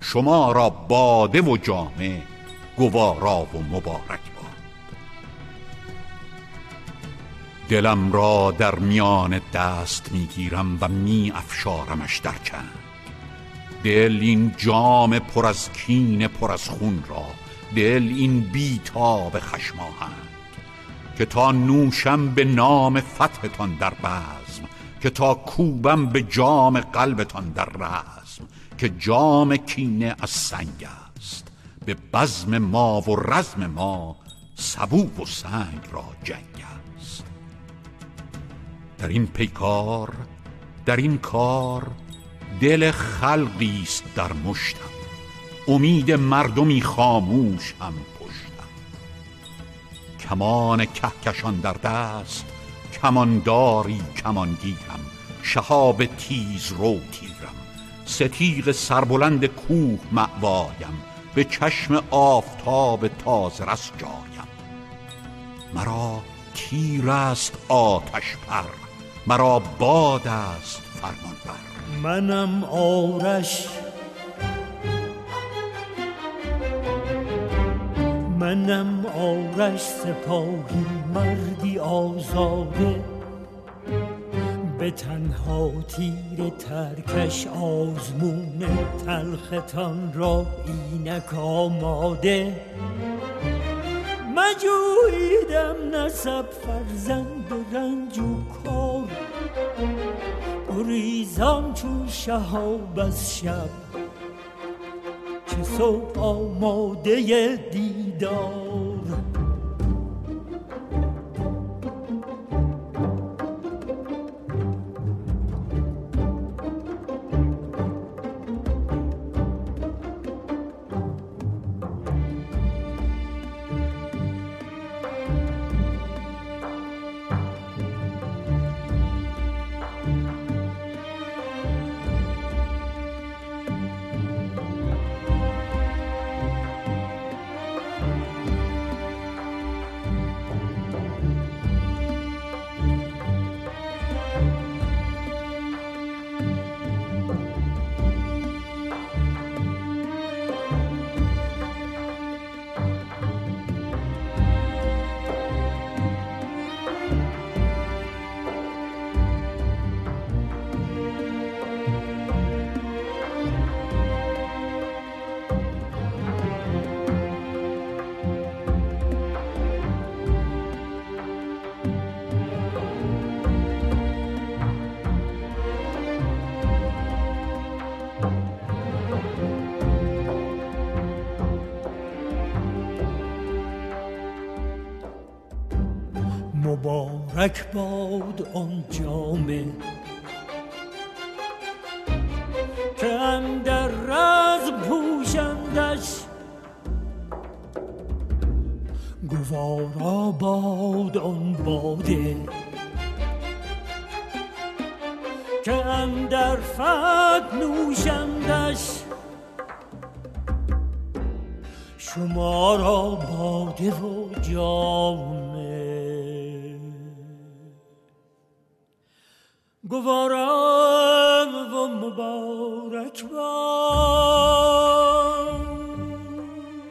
شما را باده و جامه گوارا و مبارک باد. دلم را در میان دست می‌گیرم و می افشارمش در چند دل این جام پر از کین پر از خون را. دل این بیتاب خشماهند که تا نوشم به نام فتحتان در بزم که تا کوبم به جام قلبتان در رزم که جام کینه از سنگ است. به بزم ما و رزم ما سبو و سنگ را جنگ است. در این پیکار در این کار دل خلقی است در مشتم. امید مردمی خاموش هم کمان کهکشان در دست کمانداری کمانگیرم شهاب تیز رو تیرم ستیغ سربلند کوه معوایم به چشم آفتاب تازه رس جایم. مرا تیر است آتش پر مرا باد است فرمان بر. منم آرش منم آرش سپاهی مردی آزاده. به تنها تیر ترکش آزمون تلختان را اینک آماده. مجویدم نسب فرزند رنج و کار. گریزان چون شهاب از شب چه صبح آماده دیدار. مبارک باد آن جامه که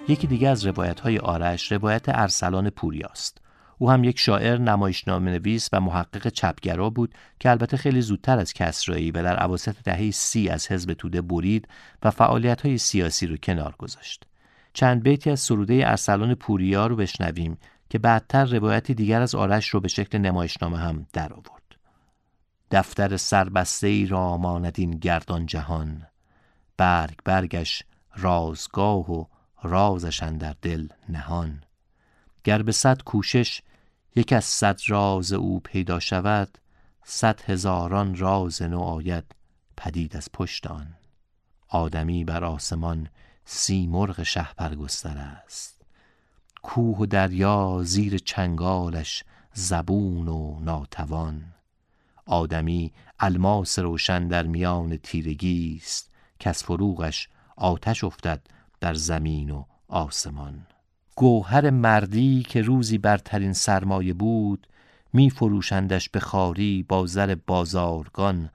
یکی دیگه از روایت های آرش روایت ارسلان پوریاست او هم یک شاعر نمایشنامه نویس و محقق چپگرا بود که البته خیلی زودتر از کسرایی و در عواسط دهه سی از حزب توده برید و فعالیت های سیاسی رو کنار گذاشت. چند بیتی از سروده ارسلان پوریا رو بشنویم که بعدتر روایتی دیگر از آرش رو به شکل نمایشنامه هم در آورد. دفتر سربسته ای را ماند این گردان جهان برگ برگش رازگاه و رازش در دل نهان. گر به صد کوشش یک از صد راز او پیدا شود صد هزاران راز نو آید پدید از پشت آن. آدمی بر آسمان سیمرغ شهپر گستر است. کوه و دریا زیر چنگالش زبون و ناتوان. آدمی الماس روشن در میان تیرگی است. که از فروغش آتش افتد در زمین و آسمان. گوهر مردی که روزی برترین سرمایه بود می فروشندش به خاری با زر بازارگان.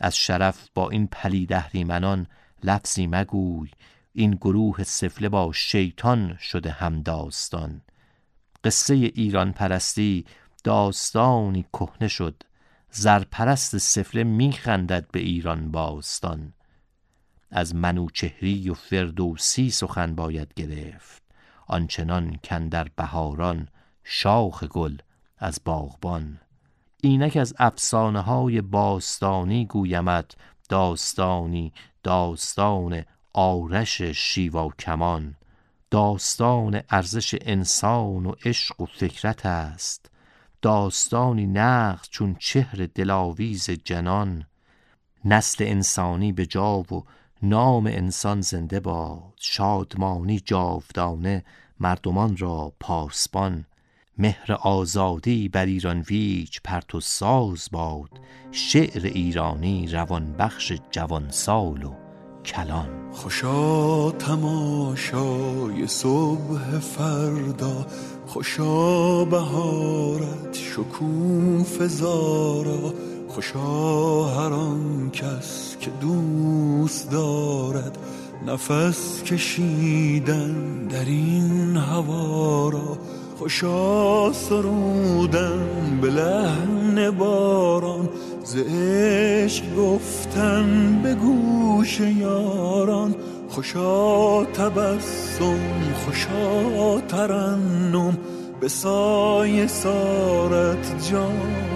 از شرف با این پلید اهریمنان لفظی مگوی. این گروه سفله با شیطان شده هم داستان. قصه ایران پرستی داستانی کهنه شد. زرپرست سفله میخندد به ایران باستان. از منوچهری و فردوسی سخن باید گرفت آنچنان در بهاران شاخ گل از باغبان. اینک از افسانه های باستانی گویمت داستانی داستان آرش شیوا کمان. داستان ارزش انسان و عشق و فکرت است. داستانی نقص چون چهر دلاویز جنان. نسل انسانی به جا و نام انسان زنده باد. شادمانی جاودانه مردمان را پاسبان. مهر آزادی بر ایران ویچ پرت و ساز باد. شعر ایرانی روان بخش جوانسال و کلان. خوشا تماشای صبح فردا. خوشا بهارت شکوف زارا. خوشا هر آن کس که دوست دارد نفس کشیدن در این هوا را. خوشا سرودن به لحن باران. ز گفتن به گوش یاران. خوشا تبسم خوشا ترنم به سایه سارت جانی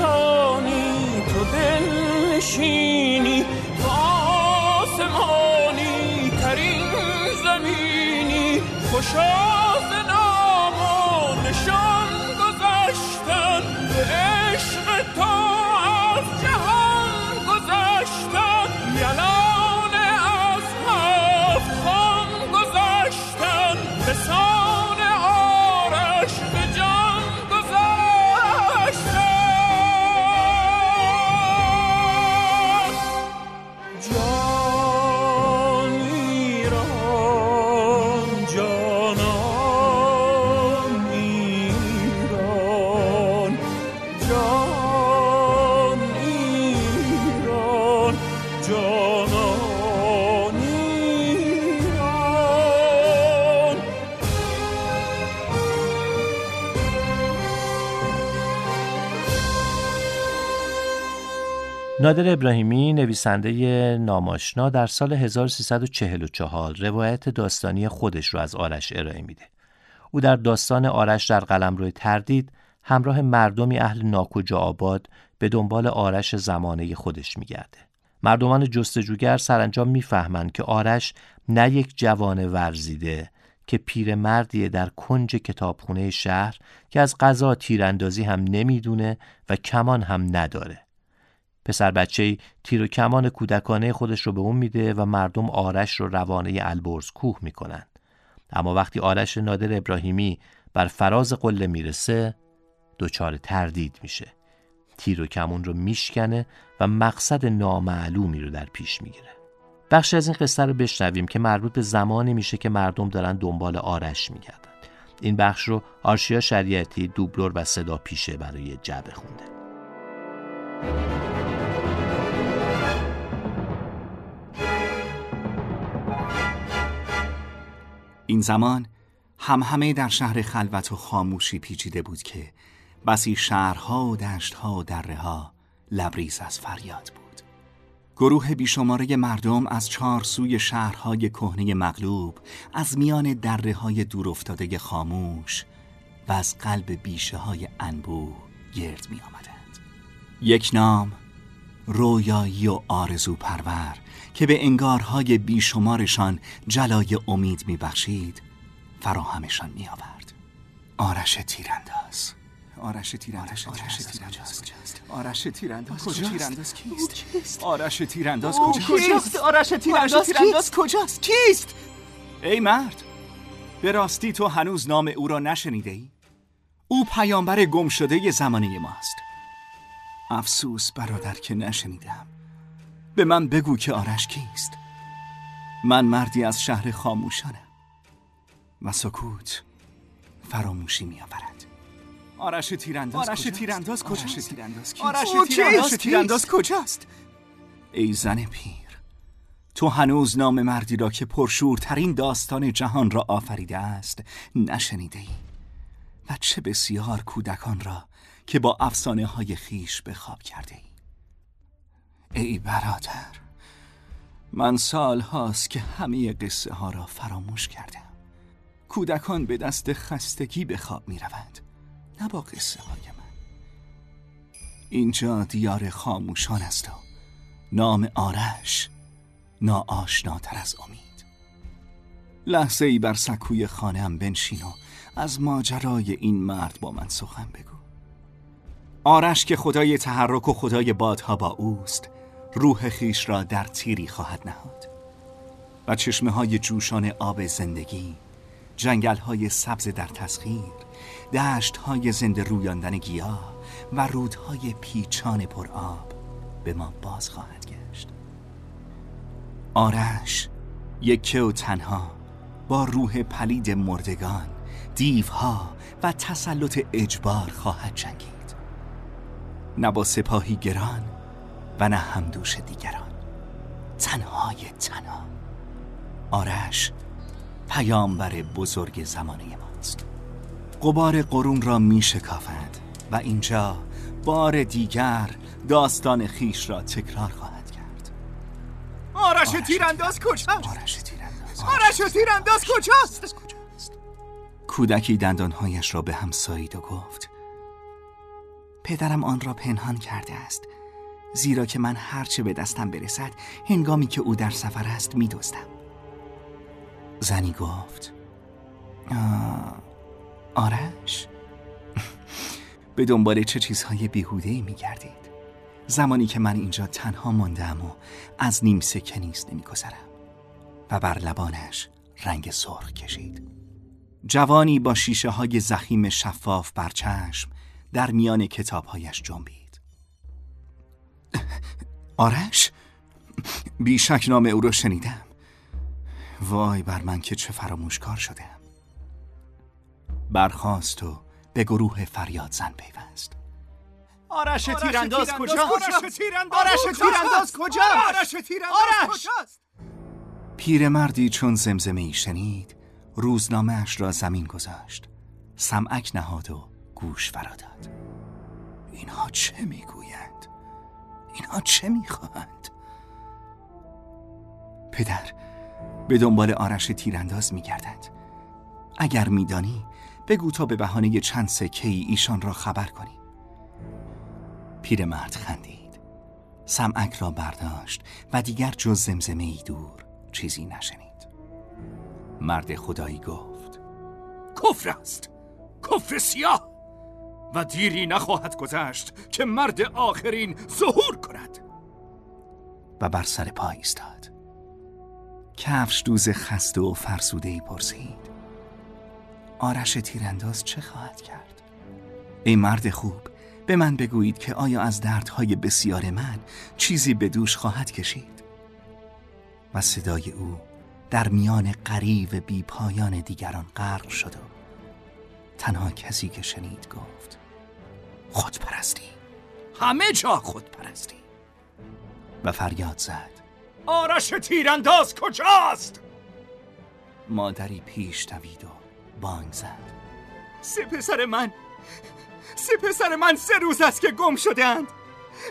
دل ستانی تو دل نشینی تو آسمانی ترین زمینی. خوشا نادر ابراهیمی نویسنده ناماشنا در سال 1344 روایت داستانی خودش رو از آرش ارائه میده. او در داستان آرش در قلم روی تردید همراه مردمی اهل ناکجا آباد به دنبال آرش زمانه خودش میگرده. مردمان جستجوگر سرانجام می‌فهمند که آرش نه یک جوان ورزیده که پیرمردیه در کنج کتابخونه شهر که از قضا تیراندازی هم نمی‌دونه و کمان هم نداره. پسر بچه تیر و کمان کودکانه خودش رو به اون میده و مردم آرش رو روانه البرز کوه می‌کنن اما وقتی آرش نادر ابراهیمی بر فراز قله می‌رسه دچار تردید میشه. تیر و کمون رو میشکنه و مقصد نامعلومی رو در پیش می‌گیره. بخشی از این قصه رو بشنویم که مربوط به زمانی میشه که مردم دارن دنبال آرش میگردن. این بخش رو آرشیا شریعتی دوبلور و صدا پیشه برای جبه خونده. این زمان هم همه در شهر خلوت و خاموشی پیچیده بود که بسی شهرها و دشتها و درها لبریز از فریاد بود گروه بیشماره مردم از چهار سوی شهرهای کهنه مغلوب از میان دره های دورافتاده خاموش و از قلب بیشه های انبوه گرد می آمدند. یک نام رویایی و آرزو پرور که به انگارهای بیشمارشان جلای امید میبخشید فراهمشان میآورد. آرش تیرانداز. آرش تیرانداز. آرش تیرانداز آرش تیرانداز کجا تیرانداز کیست؟ آرش تیرانداز کجاست؟ آرش تیرانداز کجاست؟ کیست؟ ای مرد به راستی تو هنوز نام او را نشنیده ای؟ او پیامبر گم شده زمانه ماست. افسوس برادر که نشنیدم. به من بگو که آرش کیست. من مردی از شهر خاموشانم و سکوت فراموشی می آورد آرش تیرانداز آرش تیرانداز کجاست؟ آرش تیرانداز تیرانداز کجاست؟ ای زن پیر تو هنوز نام مردی را که پرشورترین داستان جهان را آفریده است نشنیده ای؟ و چه بسیار کودکان را که با افسانه های خیش به خواب کرده ای ای برادر من سال هاست که همه قصه ها را فراموش کردم. کودکان به دست خستگی به خواب می روند نه با قصه های من. اینجا دیار خاموشان است و نام آرش ناآشناتر از امید. لحظه ای بر سکوی خانم بنشین و از ماجرای این مرد با من سخن بگو. آرش که خدای تحرک و خدای بادها با اوست روح خیش را در تیری خواهد نهاد. و چشمه های جوشان آب زندگی جنگل های سبز در تسخیر دشت های زنده رویاندن گیاه و رودهای پیچان پر آب به ما باز خواهد گشت. آرش یکه و تنها با روح پلید مردگان دیوها و تسلط اجبار خواهد جنگید. نه با سپاهی گران و نه همدوش دیگران. تنهای تنها. آرش پیامبر بزرگ زمانه ماست. قبار قرون را می شکافد و اینجا بار دیگر داستان خیش را تکرار خواهد کرد. آرش تیرانداز کجاست؟ آرش تیرانداز. آرش تیرانداز کجاست؟ کودکی دندانهایش را به هم سایید و گفت پدرم آن را پنهان کرده است زیرا که من هرچه به دستم برسد هنگامی که او در سفر است می دوستم. زنی گفت آرش به دنبال چه چیزهای بیهوده می گردید زمانی که من اینجا تنها ماندم و از نیم سکه نیست نمی گذرم. و بر لبانش رنگ سرخ کشید جوانی با شیشه های زخیم شفاف بر چشم در میان کتابهایش جنبید. آرش؟ بیشک نام او را شنیدم. وای بر من که چه فراموشکار شدم. برخواست و به گروه فریاد زن پیوست. آرش تیرانداز کجاست؟ آرش تیرانداز کجاست؟ آرش تیرانداز کجاست؟ پیرمردی چون زمزمه ای شنید روزنامه اش را زمین گذاشت. سمعک نهاد و گوش فراداد. اینها چه می‌گویند؟ اینها چه می‌خواهند؟ پدر به دنبال آرش تیرانداز میگردند اگر میدانی بگو تا به بهانه چند سکه ای ایشان را خبر کنی. پیرمرد خندید. سمعک را برداشت و دیگر جز زمزمه ای دور چیزی نشنید. مرد خدایی گفت کفر است. کفر سیاه. و دیری نخواهد گذشت که مرد آخرین ظهور کند و بر سر پا ایستاد کفش دوز خسته و فرسوده ای پرسید آرش تیرانداز چه خواهد کرد؟ ای مرد خوب به من بگویید که آیا از دردهای بسیار من چیزی به دوش خواهد کشید؟ و صدای او در میان قریب بی پایان دیگران غرق شد و تنها کسی که شنید گفت خودپرستی. همه جا خودپرستی. و فریاد زد. آرش تیرانداز کجاست؟ مادری پیش دوید و بانگ زد. سه پسر من سه پسر من سه روز است که گم شدهاند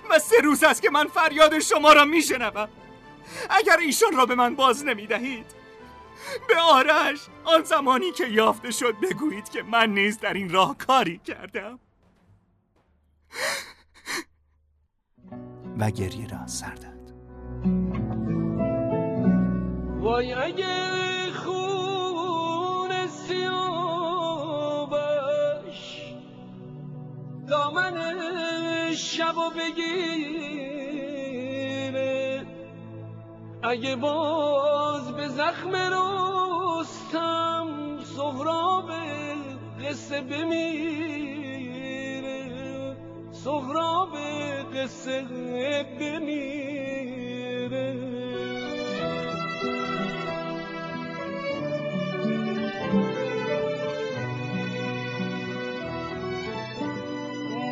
و سه روز است که من فریاد شما را میشنوم. اگر ایشان را به من باز نمی دهید به آرش آن زمانی که یافته شد بگویید که من نیز در این راه کاری کردم. و گریه را سر داد. وای اگه خون سیابش دامن شب و بگیره اگه باز به زخم رستم سهراب قصه بمیره سغراب قصه بمیره.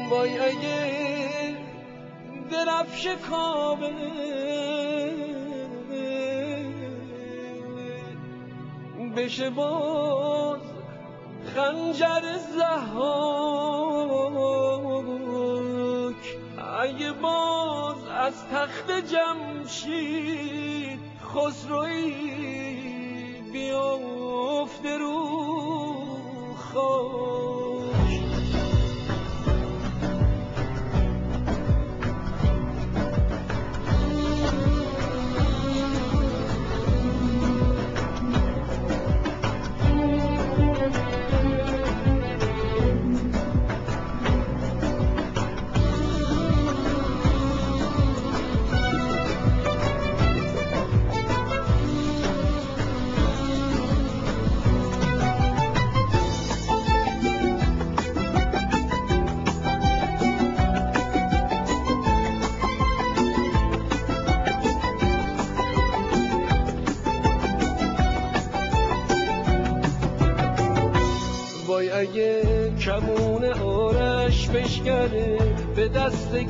وای اگه درفش کابه بشه باز خنجر زهار اگه باز از تخت جمشید خسروی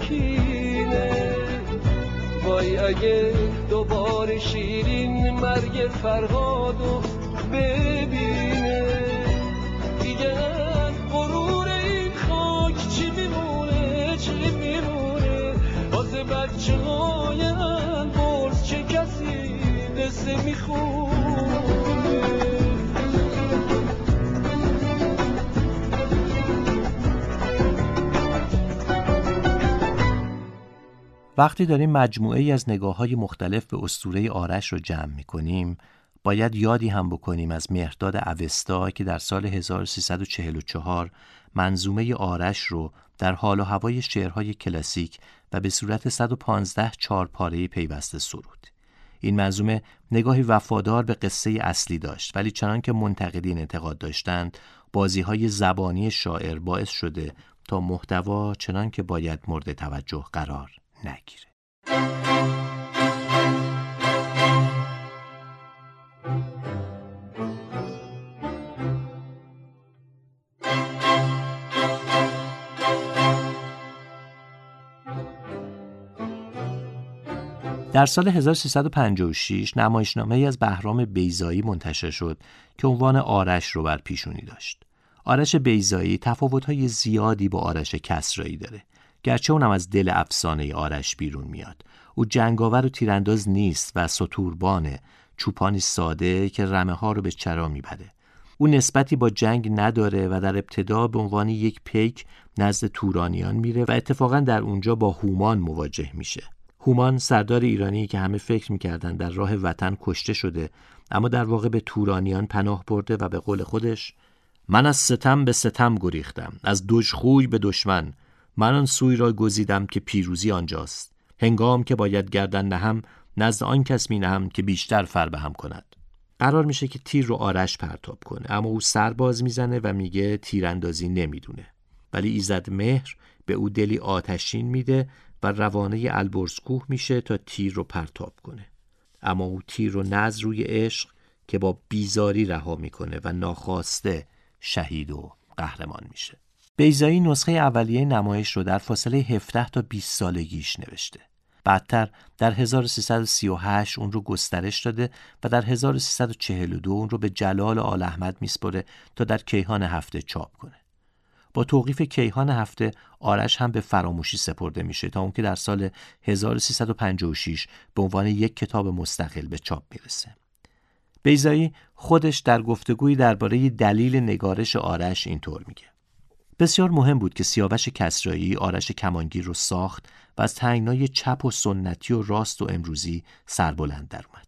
کینه وای اگه دوباره شیرین مرگ فرهادو وقتی داریم مجموعه ای از نگاه های مختلف به اسطوره آرش رو جمع می کنیم باید یادی هم بکنیم از مهرداد اوستا که در سال 1344 منظومه آرش رو در حال و هوای شعرهای کلاسیک و به صورت 115 چارپاره پیوسته سرود. این منظومه نگاهی وفادار به قصه اصلی داشت ولی چنان که منتقدین اعتقاد داشتند بازی های زبانی شاعر باعث شده تا محتوا چنان که باید مورد توجه قرار نگیره. در سال 1356 نمایشنامه ای از بهرام بیزایی منتشر شد که عنوان آرش رو بر پیشونی داشت. آرش بیزایی تفاوت‌های زیادی با آرش کسرایی داره. گرچه اونم از دل افسانه آرش بیرون میاد. او جنگاور و تیرانداز نیست و سطوربانه، چوپانی ساده که رمه ها رو به چرا می‌بره. او نسبتی با جنگ نداره و در ابتدا به عنوان یک پیک نزد تورانیان میره و اتفاقا در اونجا با هومان مواجه میشه. هومان سردار ایرانی که همه فکر می‌کردن در راه وطن کشته شده اما در واقع به تورانیان پناه برده و به قول خودش من از ستم به ستم گریختم از دشخوی به دشمن من آن سوی را گزیدم که پیروزی آنجاست. هنگام که باید گردن نهم نزد آن کس می نهم که بیشتر فر به هم کند. قرار میشه که تیر رو آرش پرتاب کنه اما او سرباز می‌زنه و میگه تیراندازی نمی‌دونه. ولی ایزد مهر به او دلی آتشین میده و روانه البرزکوه میشه تا تیر رو پرتاب کنه. اما او تیر رو نز روی عشق که با بیزاری رها می‌کنه و ناخواسته شهید و قهرمان میشه. بیزایی نسخه اولیه نمایش رو در فاصله 17 تا 20 سالگیش نوشته بعدتر در 1338 اون رو گسترش داده و در 1342 اون رو به جلال آل احمد میسپره تا در کیهان هفته چاپ کنه با توقیف کیهان هفته آرش هم به فراموشی سپرده میشه تا اون که در سال 1356 به عنوان یک کتاب مستقل به چاپ می‌رسه. بیزایی خودش در گفتگویی درباره دلیل نگارش آرش اینطور میگه. بسیار مهم بود که سیاوش کسرایی آرش کمانگیر رو ساخت و از تنگنای چپ و سنتی و راست و امروزی سربلند در اومد.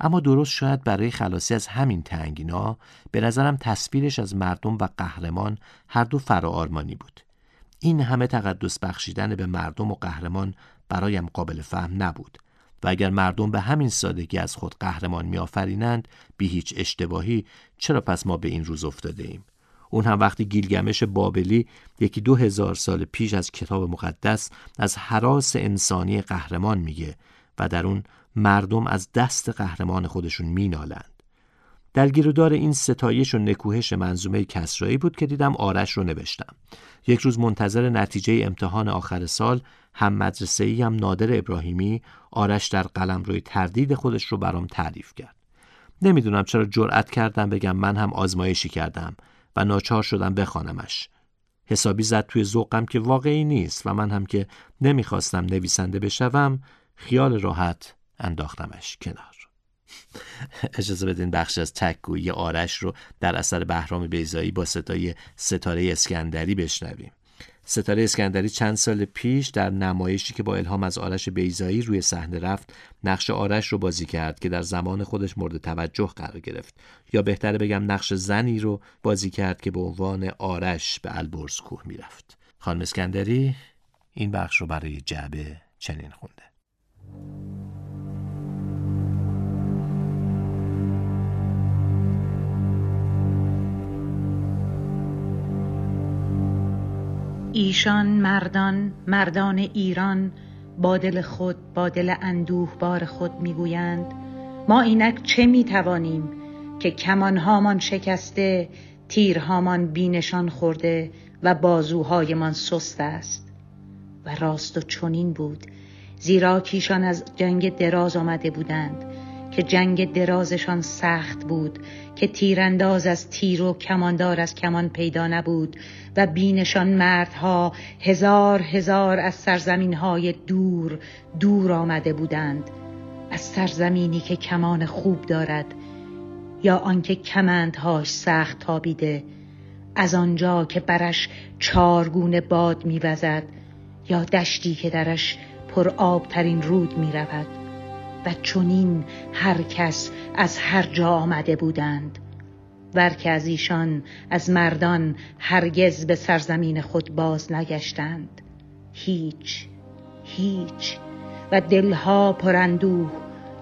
اما درست شاید برای خلاصی از همین تنگینا به نظرم تصویرش از مردم و قهرمان هر دو فراآرمانی بود این همه تقدس بخشیدن به مردم و قهرمان برایم قابل فهم نبود و اگر مردم به همین سادگی از خود قهرمان میآفرینند بی هیچ اشتباهی چرا پس ما به این روز افتاده ایم اون هم وقتی گیلگمش بابلی یکی دو هزار سال پیش از کتاب مقدس از حراس انسانی قهرمان میگه و در اون مردم از دست قهرمان خودشون مینالند. در گیرودار این ستایش و نکوهش منظومه کسرایی بود که دیدم آرش رو نوشتم. یک روز منتظر نتیجه امتحان آخر سال هم مدرسه ای هم نادر ابراهیمی آرش در قلم روی تردید خودش رو برام تعریف کرد. نمی‌دونم چرا جرأت کردم بگم من هم آزمایشی کردم. و ناچار شدم بخوانمش. حسابی زد توی ذوقم که واقعی نیست و من هم که نمی‌خواستم نویسنده بشوم خیال راحت انداختمش کنار. اجازه بدین بخش از تکگویی آرش رو در اثر بهرام بیزایی با صدای ستاره اسکندری بشنویم. ستاره اسکندری چند سال پیش در نمایشی که با الهام از آرش بیزایی روی صحنه رفت نقش آرش رو بازی کرد که در زمان خودش مورد توجه قرار گرفت. یا بهتره بگم نقش زنی رو بازی کرد که به عنوان آرش به البرز کوه می‌رفت. خانم اسکندری این بخش رو برای جعبه چنین خونده. ایشان مردان مردان ایران با دل خود با دل اندوه بار خود می‌گویند ما اینک چه می‌توانیم که کمانهامان شکسته تیرهامان بینشان خورده و بازوهایمان سست است؟ و راست و چنین بود زیرا کیشان از جنگ دراز آمده بودند که جنگ درازشان سخت بود که تیرانداز از تیر و کماندار از کمان پیدا نبود و بینشان مردها هزار هزار از سرزمین های دور دور آمده بودند. از سرزمینی که کمان خوب دارد یا آنکه کمندهاش سخت تابیده از آنجا که برش چارگونه باد میوزد یا دشتی که درش پر آبترین رود می رود و چونین هر کس از هر جا آمده بودند. ور که از ایشان از مردان هرگز به سرزمین خود باز نگشتند. هیچ هیچ. و دلها پرندوه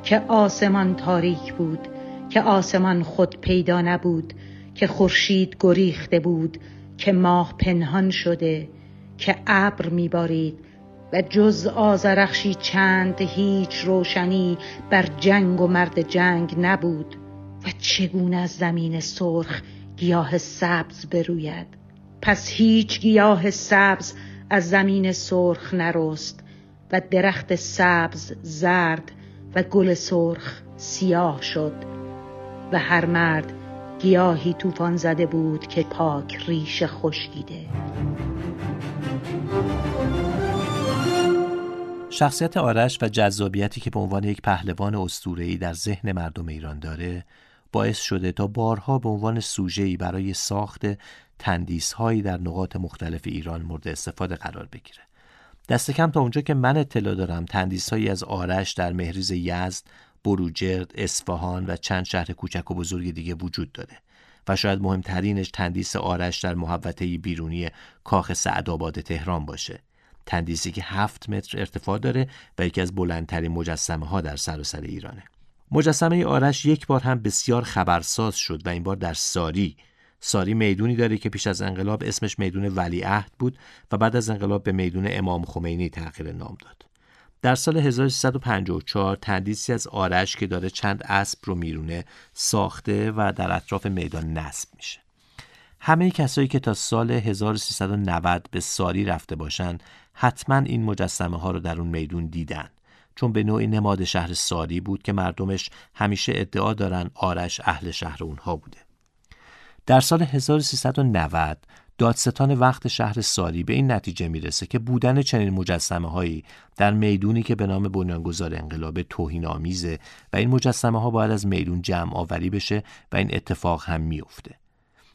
که آسمان تاریک بود که آسمان خود پیدا نبود که خورشید گریخته بود که ماه پنهان شده که ابر میبارید. و جز آزرخشی چند هیچ روشنی بر جنگ و مرد جنگ نبود و چگونه از زمین سرخ گیاه سبز بروید؟ پس هیچ گیاه سبز از زمین سرخ نرست و درخت سبز زرد و گل سرخ سیاه شد و هر مرد گیاهی طوفان زده بود که پاک ریش خشکیده. شخصیت آرش و جذابیتی که به عنوان یک پهلوان اسطوره‌ای در ذهن مردم ایران داره باعث شده تا بارها به عنوان سوژه‌ای برای ساخت تندیس‌هایی در نقاط مختلف ایران مورد استفاده قرار بگیره. دست کم تا اونجا که من اطلاع دارم تندیس‌هایی از آرش در مهریز یزد، بروجرد، اصفهان و چند شهر کوچک و بزرگ دیگه وجود داره. و شاید مهمترینش تندیس آرش در محوطه بیرونی کاخ سعدآباد تهران باشه تندیسی که هفت متر ارتفاع داره و یکی از بلندترین مجسمه ها در سراسر ایرانه. مجسمه آرش یک بار هم بسیار خبرساز شد و این بار در ساری. ساری می‌دونی داره که پیش از انقلاب اسمش میدون ولیعهد بود و بعد از انقلاب به میدون امام خمینی تغییر نام داد. در سال 1354 تندیسی از آرش که داره چند اسب رو میرونه ساخته و در اطراف میدان نصب میشه. همه کسایی که تا سال 1390 به ساری رفته باشند حتما این مجسمه ها رو در اون میدون دیدن. چون به نوعی نماد شهر ساری بود که مردمش همیشه ادعا دارن آرش اهل شهر اونها بوده. در سال 1390 دادستان وقت شهر ساری به این نتیجه می‌رسه که بودن چنین مجسمه هایی در می‌دونی که به نام بنیانگذار انقلاب توهین آمیزه و این مجسمه ها باید از میدون جمع آوری بشه و این اتفاق هم میفته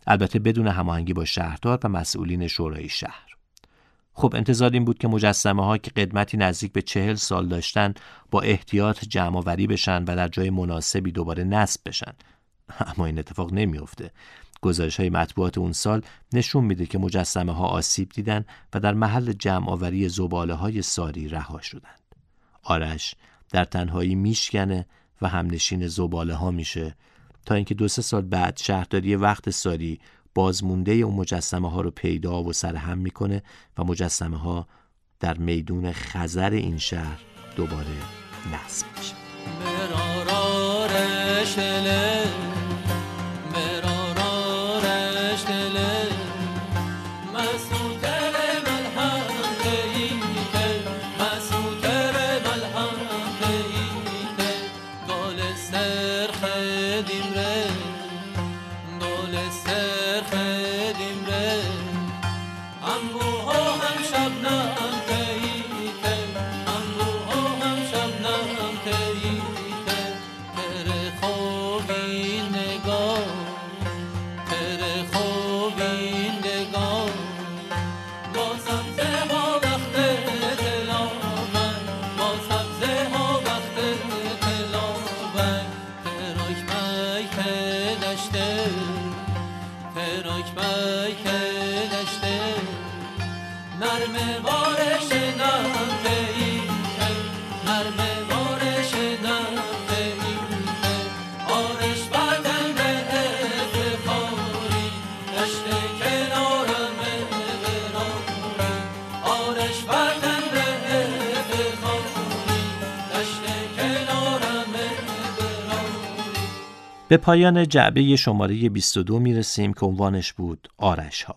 البته بدون هماهنگی با شهردار و مسئولین شورای شهر. خب انتظار این بود که مجسمه ها که قدمتی نزدیک به چهل سال داشتن با احتیاط جمع آوری بشن و در جای مناسبی دوباره نصب بشن اما این اتفاق نمیافته گزارش های مطبوعات اون سال نشون میده که مجسمه ها آسیب دیدن و در محل جمع آوری زباله های ساری رها شدند. آرش در تنهایی میشکنه و همنشین زباله ها میشه تا اینکه دو سه سال بعد شهرداری وقت ساری بازمونده اون مجسمه ها رو پیدا و سرهم می‌کنه و مجسمه ها در میدون خزر این شهر دوباره نصب میشه. به پایان جعبه شماره 22 می‌رسیم که عنوانش بود آرش ها.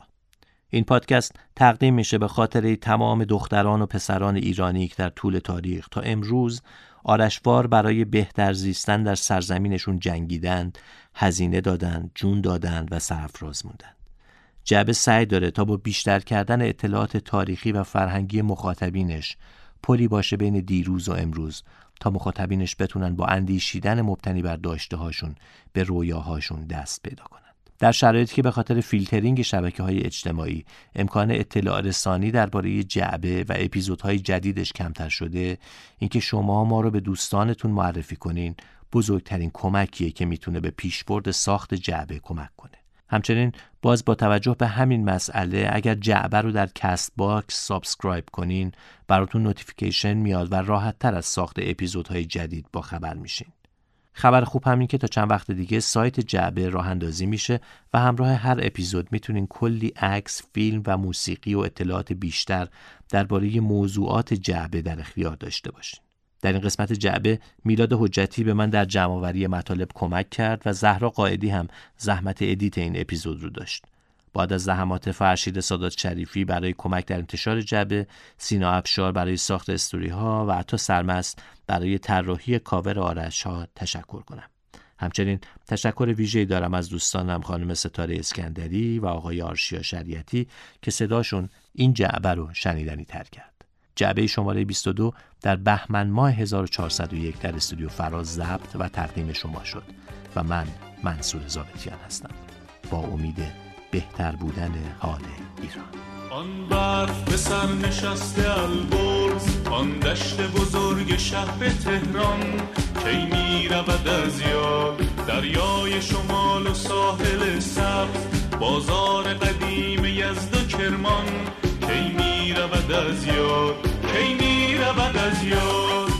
این پادکست تقدیم میشه به خاطر تمام دختران و پسران ایرانی که در طول تاریخ تا امروز آرشوار برای بهتر زیستن در سرزمینشون جنگیدند، هزینه دادند، جون دادند و سرفراز موندند. جعبه سعی داره تا با بیشتر کردن اطلاعات تاریخی و فرهنگی مخاطبینش پلی باشه بین دیروز و امروز تا مخاطبینش بتونن با اندیشیدن مبتنی بر داشته هاشون به رویاهاشون دست پیدا کنند. در شرایطی که به خاطر فیلترینگ شبکه های اجتماعی امکان اطلاع رسانی درباره جعبه و اپیزودهای جدیدش کمتر شده اینکه شما ما رو به دوستانتون معرفی کنین بزرگترین کمکیه که می‌تونه به پیشبرد ساخت جعبه کمک کنه همچنین باز با توجه به همین مسئله اگر جعبه رو در Castbox subscribe کنین براتون notification میاد و راحت تر از ساخت اپیزودهای جدید با خبر میشین. خبر خوب همین که تا چند وقت دیگه سایت جعبه راه اندازی میشه و همراه هر اپیزود می‌تونین کلی عکس، فیلم و موسیقی و اطلاعات بیشتر درباره موضوعات جعبه در اختیار داشته باشین. در این قسمت جعبه میلاد حجتی به من در جمعآوری مطالب کمک کرد و زهرا قائدی هم زحمت edit این اپیزود رو داشت. بعد از زحمات فرشید سادات شریفی برای کمک در انتشار جعبه، سینا ابشار برای ساخت استوری ها و حتی سرمست برای طراحی کاور آرش ها تشکر کنم. همچنین تشکر ویژه‌ای دارم از دوستانم خانم ستاره اسکندری و آقای آرشیا شریعتی که صداشون این جعبه رو شنیدنی تر کرد. جعبه شماره 22 در بهمن ماه 1401 در استودیو فراز ضبط و تقدیم شما شد و من منصور زابتیان هستم. با امید بهتر بودن حال ایران. آن برف به سر نشسته البرز آن دشت بزرگ شهر تهران کی می رود از یاد؟ دریای شمال و ساحل سبز بازار قدیم یزد و کرمان کی می رود از یاد کی می رود از یاد